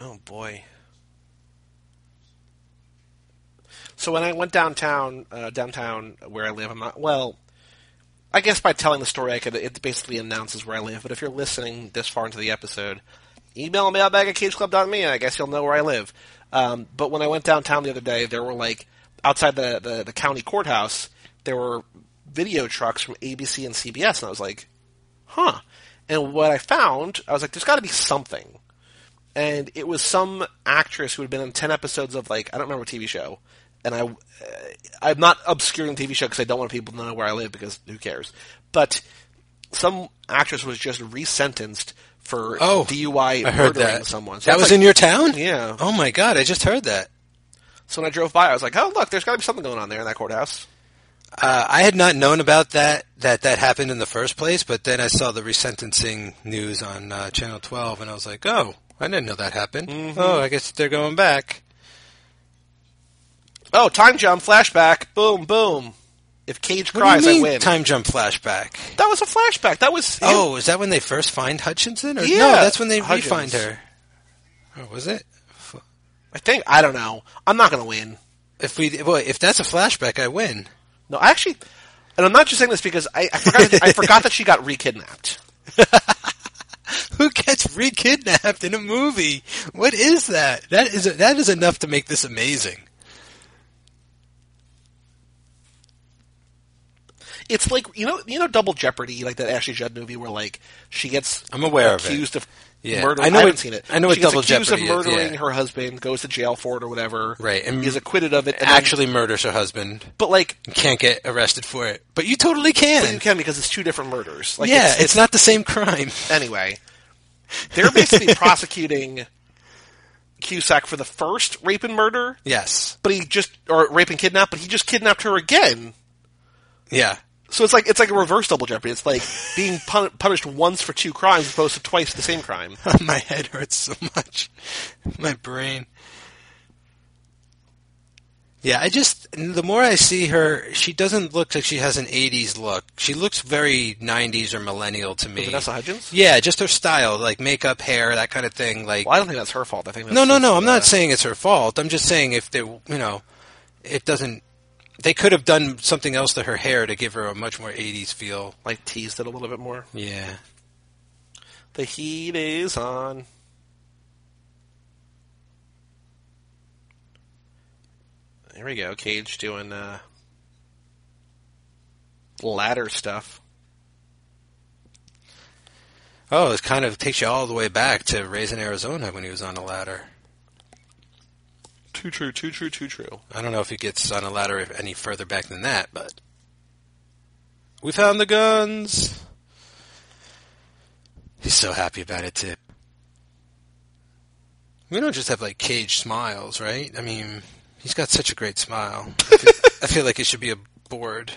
Oh boy. So when I went downtown, uh, downtown where I live, I'm not well. I guess by telling the story, I could. It basically announces where I live. But if you're listening this far into the episode, email mailbag at cageclub.me, and I guess you'll know where I live. Um, but when I went downtown the other day, there were like outside the, the, the county courthouse, there were video trucks from ABC and CBS, and I was like, huh. And what I found, I was like, there's got to be something. And it was some actress who had been in ten episodes of like I don't remember what TV show, and I uh, I'm not obscuring the TV show because I don't want people to know where I live because who cares. But some actress was just resentenced for Oh, DUI I heard murdering that. someone. So that was like- in your town? Yeah. Oh my god, I just heard that. So when I drove by, I was like, "Oh, look, there's got to be something going on there in that courthouse." Uh, I had not known about that that that happened in the first place, but then I saw the resentencing news on uh, Channel 12, and I was like, "Oh, I didn't know that happened. Mm-hmm. Oh, I guess they're going back." Oh, time jump, flashback, boom, boom. If Cage What cries, do you mean I win. time jump flashback? That was a flashback. That was Oh, is that when they first find Hutchinson? Or, Yeah, no, that's when they Hudgens. re-find her. Oh, was it? I think I don't know. I'm not going to win. If we, well, if that's a flashback, I win. No, I actually, and I'm not just saying this because I, I forgot. that, I forgot that she got re-kidnapped. Who gets re-kidnapped in a movie? What is that? That is that is enough to make this amazing. It's like you know, you know, Double Jeopardy, like that Ashley Judd movie where like she gets I'm aware of it. accused of Yeah. murdering. I know I haven't what- seen it. I know she gets Double accused Jeopardy of murdering yeah. her husband, goes to jail for it or whatever. Right, and is acquitted of it. And then- Actually, murders her husband. but like Can't get arrested for it, but you totally can. But you can because it's two different murders. Like yeah, it's, not the same crime. anyway. They're basically prosecuting Cusack for the first rape and murder, Yes. but he just or rape and kidnap, but he just kidnapped her again. Yeah. So it's like it's like a reverse double jeopardy. It's like being pun- punished once for two crimes as opposed to twice the same crime. My head hurts so much. My brain. Yeah, I just the more I see her, she doesn't look like she has an '80s look. She looks very '90s or millennial to me. Vanessa Hudgens. Yeah, just her style, like makeup, hair, that kind of thing. Like, Well, I don't think that's her fault. I think no, no, no. I'm not saying it's her fault. I'm just saying if they, you know, it doesn't. They could have done something else to her hair to give her a much more '80s feel. like teased it a little bit more. Yeah. The heat is on. There we go. Cage doing uh, ladder stuff. Oh, it kind of takes you all the way back to Raising Arizona when he was on a ladder. Too true. Too true. Too true. I don't know if he gets on a ladder any further back than that, but we found the guns. He's so happy about it too. We don't just have like cage smiles, right? I mean, he's got such a great smile. I feel, I feel like it should be a board.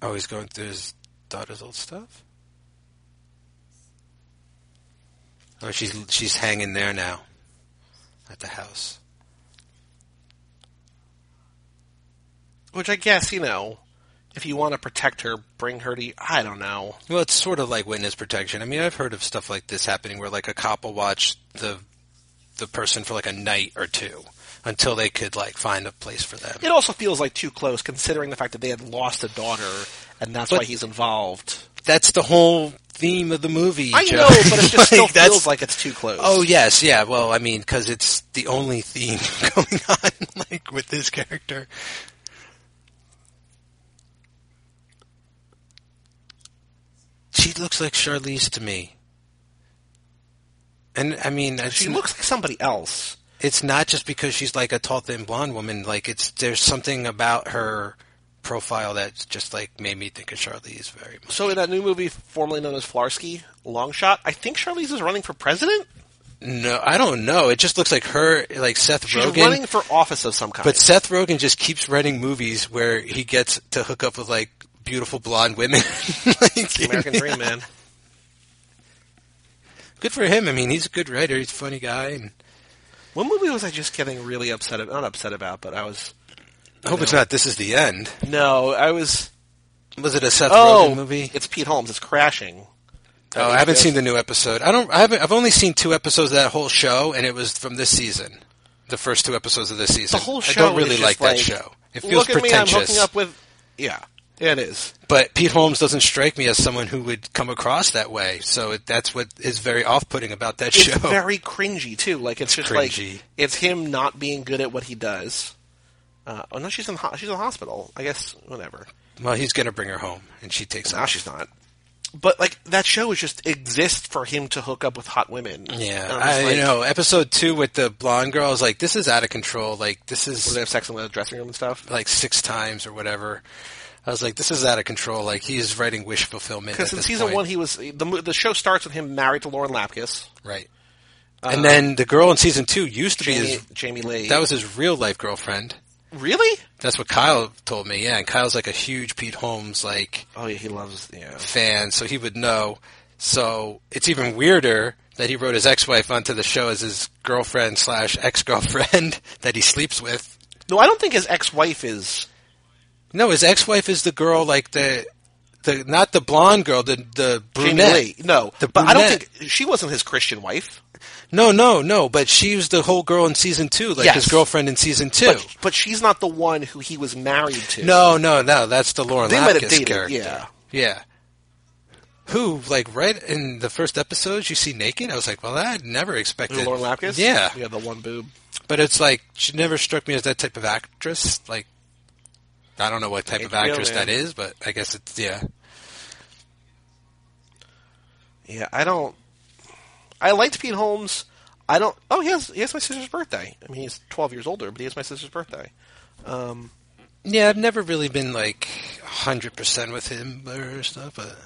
Oh, he's going through his daughter's old stuff. Oh, she's she's hanging there now, at the house. Which I guess you know, if you want to protect her, bring her to. You. I don't know. Well, it's sort of like witness protection. I mean, I've heard of stuff like this happening where like a cop will watch the the person for like a night or two until they could like find a place for them. It also feels like too close, considering the fact that they had lost a daughter, and that's But- why he's involved. That's the whole theme of the movie. I Joe. know, but it just still Like, feels like it's too close. Oh yes, yeah. Well, I mean, because it's the only theme going on, like with this character. She looks like Charlize to me, and I mean, she looks like somebody else. it's not just because she's like a tall, thin blonde woman. Like it's there's something about her profile that just like made me think of Charlize very much. So in that new movie, formerly known as Flarsky, Long Shot, I think Charlize is running for president. No, I don't know. It just looks like her, like Seth She's Rogen. running for office of some kind. But Seth Rogen just keeps writing movies where he gets to hook up with like beautiful blonde women. like, the American Dream, man. Good for him. I mean, he's a good writer. He's a funny guy. And What movie was I just getting really upset? About? Not upset about, but I was. I hope it's not. This is the end. No, I was. Was it a Seth Oh, Rogen movie? it's Pete Holmes. It's Crashing. Oh, I haven't seen the new episode. I don't. I haven't. I've only seen two episodes of that whole show, and it was from this season. The first two episodes of this season. The whole show. I don't really is like that like, show. It feels Look at me. I'm pretentious. hooking up with. Yeah, it is. But Pete Holmes doesn't strike me as someone who would come across that way. So it, that's what is very off-putting about that show. It's show. very cringy too. Like it's, just cringy. like it's him not being good at what he does. Uh, oh no, she's in ho- she's in the hospital. I guess whatever. well, he's going to bring her home, and she takes Now off. she's not. But like that show is just exists for him to hook up with hot women. Yeah, I like, you know. Episode two with the blonde girl I was like, this is out of control. Like this is they have sex in the dressing room and stuff. like six times or whatever. I was like, this is out of control. Like he's writing wish fulfillment. Because in season point. one, he was the the show starts with him married to Lauren Lapkus. right? and then the girl in season two used to be his. Jamie Lee. That was his real life girlfriend. Really. That's what Kyle told me. Yeah, and Kyle's like a huge Pete Holmes like Oh yeah, he loves yeah. fan, so he would know. So it's even weirder that he wrote his ex-wife onto the show as his girlfriend slash ex-girlfriend that he sleeps with. No, I don't think his ex-wife is. No, his ex-wife is the girl like the the not the blonde girl, the the brunette. No, The but I don't think she wasn't his Christian wife. No, no, no. But she was the whole girl in season two, like Yes. his girlfriend in season two. But, but she's not the one who he was married to. no, no, no. That's the Lauren They might have Lapkus dated, character. yeah. yeah. Who, like, right in the first episodes, you see naked? I was like, well, I never expected. Lauren Lapkus. Yeah. yeah, the one boob. But it's like she never struck me as that type of actress. Like, I don't know what type of HBO, actress man. that is, but I guess it's yeah. Yeah, I don't. I liked Pete Holmes. I don't. Oh, he has he has my sister's birthday. I mean, he's twelve years older, but he has my sister's birthday. Um, Yeah, I've never really been like hundred percent with him or stuff, but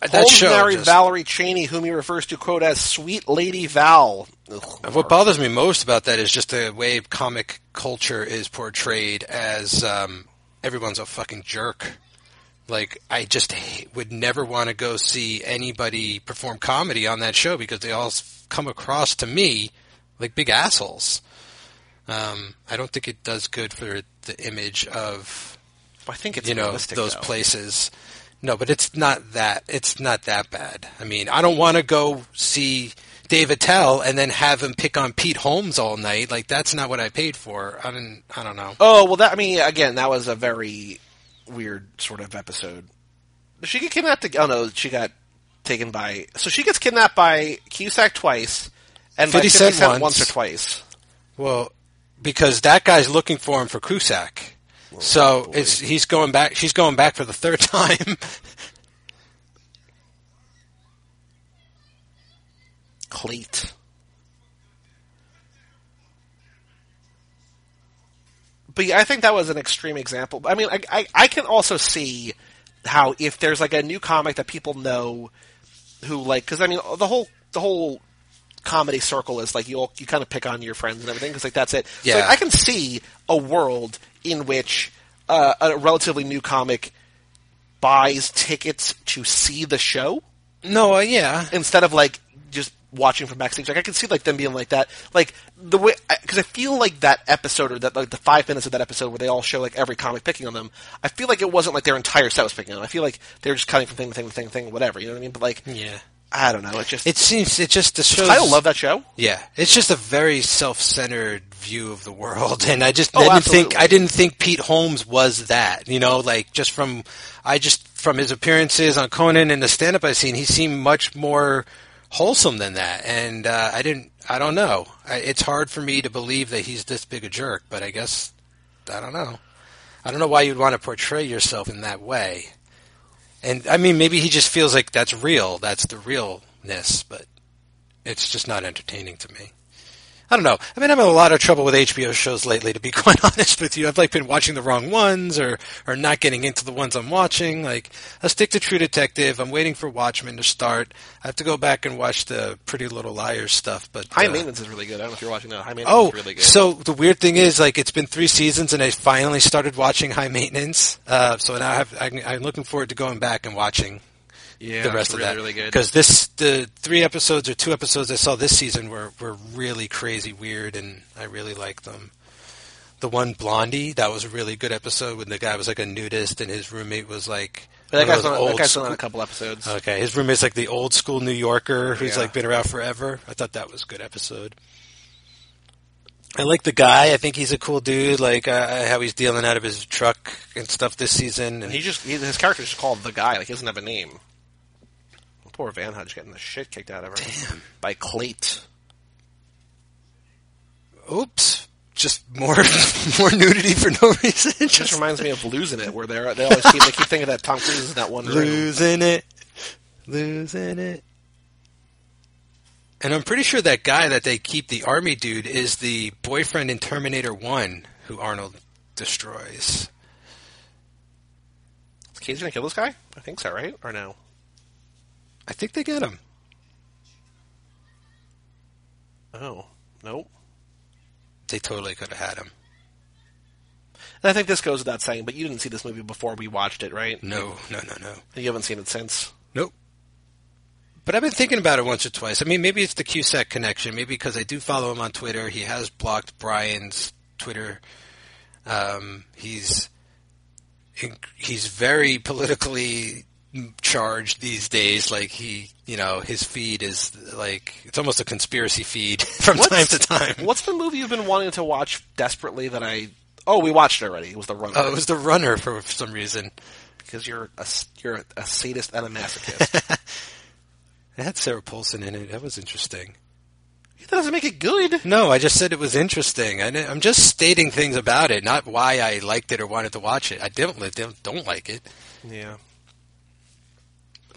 that Holmes married just- Valerie Chaney, whom he refers to quote as "Sweet Lady Val." Ugh. What bothers me most about that is just the way comic culture is portrayed as um, everyone's a fucking jerk. Like I just would never want to go see anybody perform comedy on that show because they all come across to me like big assholes. Um, I don't think it does good for the image of I think it's you know those though. places. No, but it's not that. It's not that bad. I mean, I don't want to go see Dave Attell and then have him pick on Pete Holmes all night. Like that's not what I paid for. I don't. I don't know. Oh well, that I mean, again, that was a very weird sort of episode. She get kidnapped? To, Oh no, she got taken by. So she gets kidnapped by Cusack twice, and by 50 Fifty Cent Cent once. once or twice. Well, because that guy's looking for him for Cusack. Oh, so it's he's going back. She's going back for the third time. Cleat. But yeah, I think that was an extreme example. I mean, I, I, I can also see how if there's like a new comic that people know who like, because I mean, the whole the whole comedy circle is like you all you kind of pick on your friends and everything because like that's it. So Yeah. like, I can see a world in which uh, a relatively new comic buys tickets to see the show no, uh, yeah, instead of like watching from backstage. Like I can see like them being like that, like the way because I feel like that episode or that like the five minutes of that episode where they all show like every comic picking on them. I feel like it wasn't like their entire set was picking on them. I feel like they're just cutting from thing to thing to thing to thing, whatever. You know what I mean? But like yeah. I don't know. It just It seems it just the show. I love that show. Yeah, it's just a very self-centered view of the world, and I just Oh, I didn't absolutely. think I didn't think Pete Holmes was that. You know, like just from I just from his appearances on Conan and the stand-up I've seen, he seemed much more wholesome than that, and uh, I didn't. I don't know. I, it's hard for me to believe that he's this big a jerk, but I guess I don't know. I don't know why you'd want to portray yourself in that way. And I mean, maybe he just feels like that's real. That's the realness, but it's just not entertaining to me. I don't know. I mean, I'm in a lot of trouble with HBO shows lately, to be quite honest with you. I've like been watching the wrong ones or, or not getting into the ones I'm watching. Like, I stick to True Detective. I'm waiting for Watchmen to start. I have to go back and watch the Pretty Little Liars stuff, but High uh, maintenance is really good. I don't know if you're watching that. High maintenance Oh, is really good. so the weird thing is, like, it's been three seasons, and I finally started watching High Maintenance. Uh, so now I have, I, I'm looking forward to going back and watching yeah, the rest of really, that really good. because this the three episodes or two episodes I saw this season were were really crazy weird, and I really liked them. The one Blondie that was a really good episode when the guy was like a nudist and his roommate was like But that guy's, on, that guy's been on a couple episodes. Okay, his roommate's like the old school New Yorker who's Yeah. like been around forever. I thought that was a good episode. I like the guy. I think he's a cool dude. Like uh, how he's dealing out of his truck and stuff this season. and he just he, his character's just called the guy. Like he doesn't have a name. Poor Van Hudge getting the shit kicked out of her Damn. by Clate. oops, just more more nudity for no reason. Just reminds me of losing it, where they're they always keep they keep thinking that Tom Cruise is in that one room. losing it, losing it. And I'm pretty sure that guy that they keep the army dude is the boyfriend in Terminator One who Arnold destroys. Is Cage gonna kill this guy? I think so, right? Or no? I think they get him. Oh, nope. They totally could have had him. And I think this goes without saying, but you didn't see this movie before we watched it, right? No, no, no, no. You haven't seen it since. Nope. But I've been thinking about it once or twice. I mean, maybe it's the Cusack connection. Maybe because I do follow him on Twitter. He has blocked Brian's Twitter. Um, he's he's very politically charged these days. Like he, you know, his feed is like it's almost a conspiracy feed from What's- time to time. What's the movie you've been wanting to watch desperately that I? Oh, we watched it already. It was The Runner. Oh, it was the runner for some reason. because you're a you're a sadist and a masochist. It had Sarah Paulson in it. That was interesting. that doesn't make it good. No, I just said it was interesting. I, I'm just stating things about it, not why I liked it or wanted to watch it. I don't, don't like it. Yeah.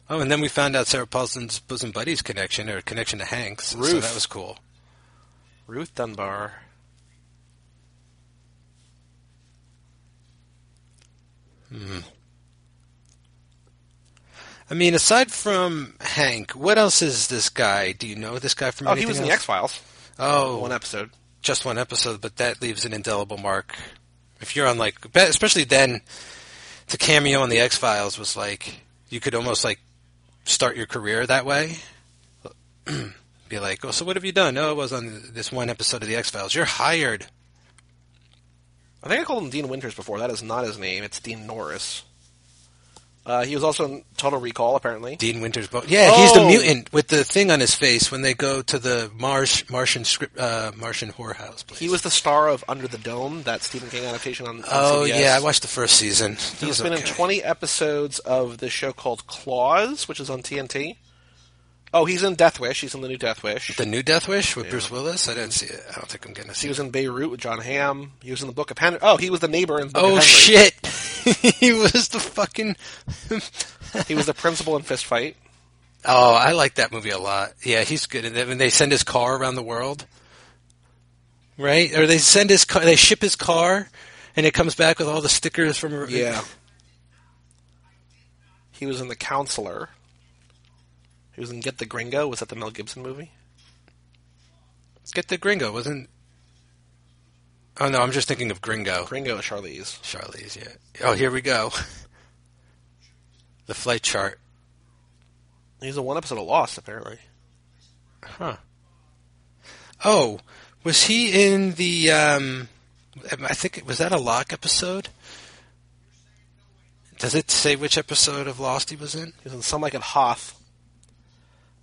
Oh, and then we found out Sarah Paulson's bosom buddies connection or connection to Hanks. So that was cool. Ruth Dunbar. Hmm. I mean, aside from Hank, what else is this guy? Do you know this guy from Oh, anything he was in the? X Files. Oh, One episode. just one episode, but that leaves an indelible mark. If you're on like, especially then, to cameo on the X Files was like you could almost like start your career that way. Be like, oh, so what have you done? Oh, it was on this one episode of the X Files. You're hired. I think I called him Dean Winters before. That is not his name. It's Dean Norris. Uh, he was also in Total Recall, apparently. Dean Winters. Yeah, he's the Oh. mutant with the thing on his face when they go to the Marsh Martian script uh, Martian whorehouse. Place. He was the star of Under the Dome, that Stephen King adaptation on, on Oh CBS. yeah, I watched the first season. That He's been in 20 episodes of the show called Claws, which is on TNT. Oh, he's in Death Wish. He's in the new Death Wish. The new Death Wish with Bruce Willis. I didn't see it. I don't think I'm gonna see. He was in Beirut with Jon Hamm. He was in the Book of Henry. Oh, he was the neighbor in the Book Oh shit! he was the fucking. He was the principal in Fist Fight. Oh, I like that movie a lot. Yeah, he's good. And when they send his car around the world, right? Or they send his car, they ship his car, and it comes back with all the stickers from. Yeah. He was in The Counselor. He was in Get the Gringo. Was that the Mel Gibson movie? Get the Gringo wasn't. Oh no, I'm just thinking of Gringo. Gringo Charlize. Charlize, yeah. Oh, here we go. The flight chart. He's in one episode of Lost, apparently. Huh. Oh, was he in the? um I think it was that a Locke episode. Does it say which episode of Lost he was in? He was in Some Like It Hoth.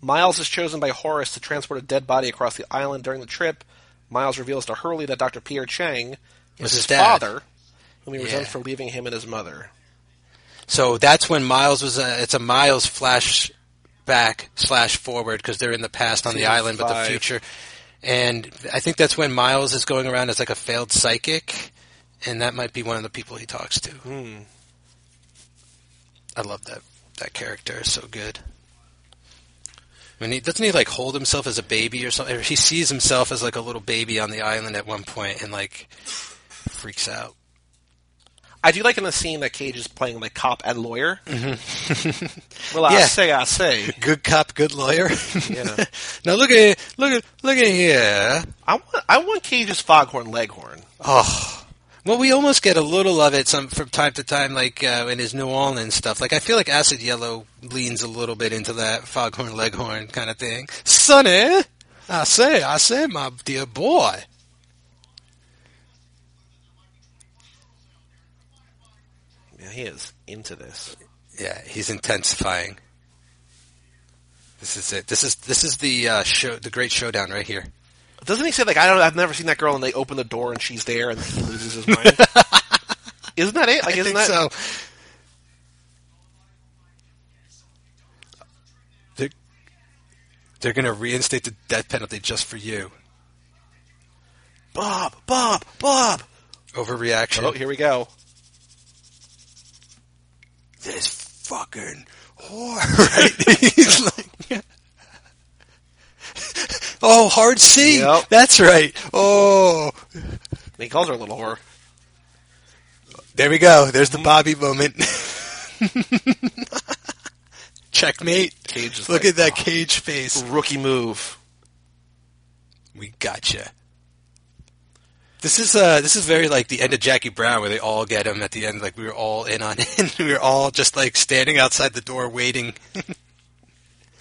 Miles is chosen by Horace to transport a dead body across the island during the trip. Miles reveals to Hurley that Dr. Pierre Chang is Was his, his father, whom he Yeah. resents for leaving him and his mother. So that's when Miles was. A, it's a Miles flashback slash forward because they're in the past on the island, but the future. And I think that's when Miles is going around as like a failed psychic, and that might be one of the people he talks to. Hmm. I love that that character. It's so good. Mean, he, doesn't he like hold himself as a baby or something? Or He sees himself as like a little baby on the island at one point and like freaks out. I do like in the scene that Cage is playing like cop and lawyer. Mm-hmm. well, I Yeah. say, I say. Good cop, good lawyer. Yeah. now look at look at look at here. I want, I want Cage's foghorn leghorn. Oh, well, we almost get a little of it some from time to time, like uh, in his New Orleans stuff. Like I feel like Acid Yellow leans a little bit into that foghorn leghorn kind of thing. Sonny, I say, I say, my dear boy. Yeah, he is into this. Yeah, he's intensifying. This is it. This is this is the uh, show, the great showdown right here. Doesn't he say like I don't? I've never seen that girl, and they open the door and she's there, and he loses his mind. isn't that it? Like, I isn't think that so. They're, they're going to reinstate the death penalty just for you. Bob? Bob? Bob? Overreaction. Oh, here we go. this fucking whore. Right? He's like, oh, hard C. Yep. That's right. Oh, He calls her a little whore. there we go. There's the Bobby moment. Checkmate. Cage Look like, at that cage face. Rookie move. We gotcha. This is uh this is very like the end of Jackie Brown where they all get him at the end like we were all in on it. we were all just like standing outside the door waiting.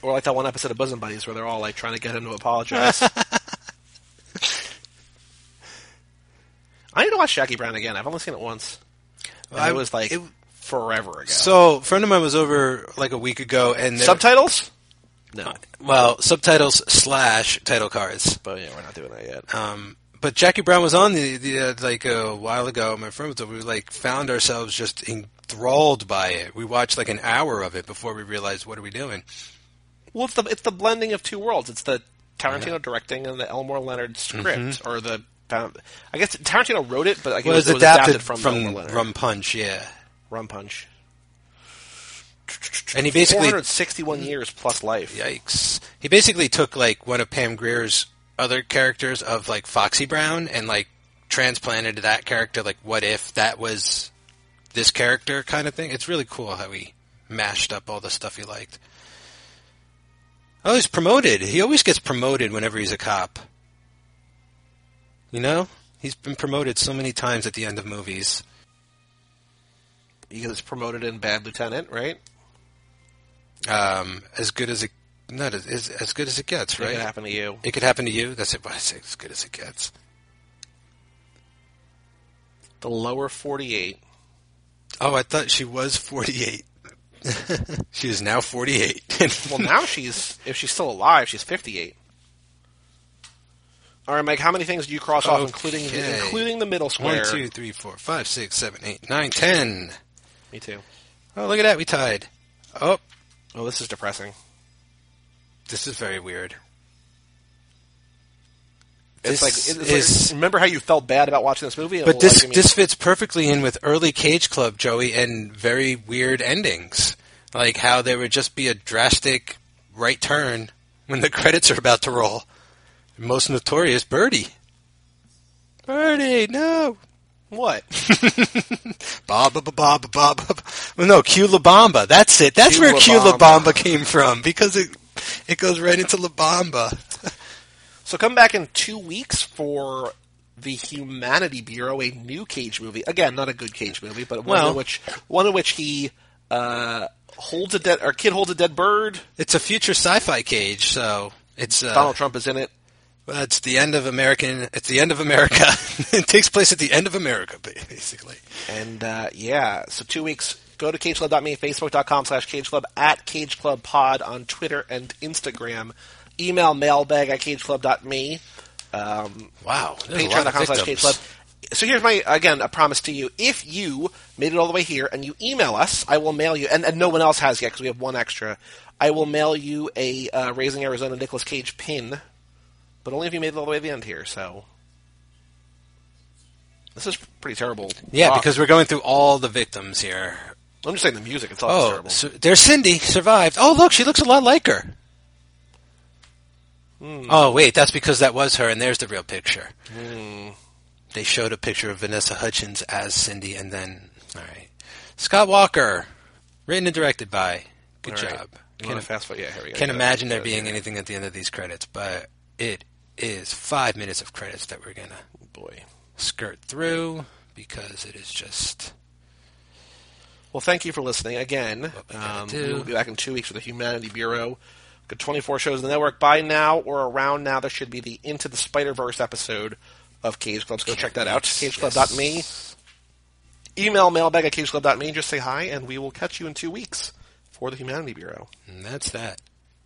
Or like that one episode of Bosom Buddies where they're all like trying to get him to apologize. I need to watch Jackie Brown again. I've only seen it once. And I- it was like it- forever ago. So, a friend of mine was over like a week ago and Subtitles? No. well, subtitles slash title cards. But yeah, we're not doing that yet. Um, but Jackie Brown was on the, the uh, like a while ago. My friend was over. We like found ourselves just enthralled by it. We watched like an hour of it before we realized what are we doing. Well, it's the it's the blending of two worlds. It's the Tarantino directing and the Elmore Leonard script, mm-hmm. or the I guess Tarantino wrote it, but like, Well, it was, it was adapted, from, Elmore Leonard. Rum Punch, yeah. Rum Punch. And he basically 461 years plus life. Yikes. He basically took like one of Pam Grier's other characters of like Foxy Brown and like transplanted that character like what if that was this character kind of thing. It's really cool how he mashed up all the stuff he liked. Oh, he's promoted. He always gets promoted whenever he's a cop. You know? He's been promoted so many times at the end of movies. He gets promoted in Bad Lieutenant, right? Um, as good as it, not as, as, as good as it gets, It right? could happen to you. It could happen to you. That's it. I say as good as it gets. The lower 48. Oh, I thought she was 48. she is now 48. Well, now she's if she's still alive, she's 58. All right, Mike. How many things do you cross off, including Okay. including the middle square? One, two, three, four, five, six, seven, eight, nine, ten. Me too. Oh, look at that. We tied. Oh, Oh, this is depressing. this is very weird. It's This like it's is- like, remember how you felt bad about watching this movie? But this like, I mean, this fits perfectly in with early Cage Club, Joey, and very weird endings. Like how there would just be a drastic right turn when the credits are about to roll. Most notorious, Birdie. Birdie, no. what? Bob, Bob, Bob, Bob, Bob. Well, no, Q La Bamba. That's it. That's Q where La Q La Bamba. Bamba came from because it it goes right into La Bamba. So come back in two weeks for the Humanity Bureau, a new Cage movie. Again, not a good Cage movie, but one Well- in which one in which he uh, holds a dead or kid holds a dead bird. It's a future sci-fi Cage, so it's uh, Donald Trump is in it. well, it's the end of American. It's the end of America. it takes place at the end of America, basically. And uh, yeah, so two weeks Go to cageclub.me, facebook.com slash cageclub, at cageclubpod on Twitter and Instagram. Email mailbag at cageclub.me. Um, Wow. there's a lot of Patreon.com slash cageclub. So here's my, again, a promise to you. If you made it all the way here and you email us, I will mail you, and, and no one else has yet because we have one extra, I will mail you a uh, Raising Arizona Nicolas Cage pin, but only if you made it all the way to the end here, so. This is pretty terrible. Yeah, talk. because we're going through all the victims here. I'm just saying the music itself is Oh, terrible. so there's Cindy survived. Oh, look, she looks a lot like her. Hmm. Oh, wait, that's because that was her, and there's the real picture. Hmm. They showed a picture of Vanessa Hudgens as Cindy, and then all right, Scott Walker, written and directed by. Good All right. job. You Can't, fast forward? Yeah, here we go. can't imagine there being yeah. anything at the end of these credits, but it is five minutes of credits that we're gonna Boy. skirt through because it is just Well, thank you for listening again. We um, we'll be back in two weeks with the Humanity Bureau. Got 24 shows in the network. By now or around now, there should be the Into the Spider Verse episode of Cage Clubs. Go check that out. CageClub.me. Email mailbag at CageClub.me. Just say hi, and we will catch you in two weeks for the Humanity Bureau. and that's that.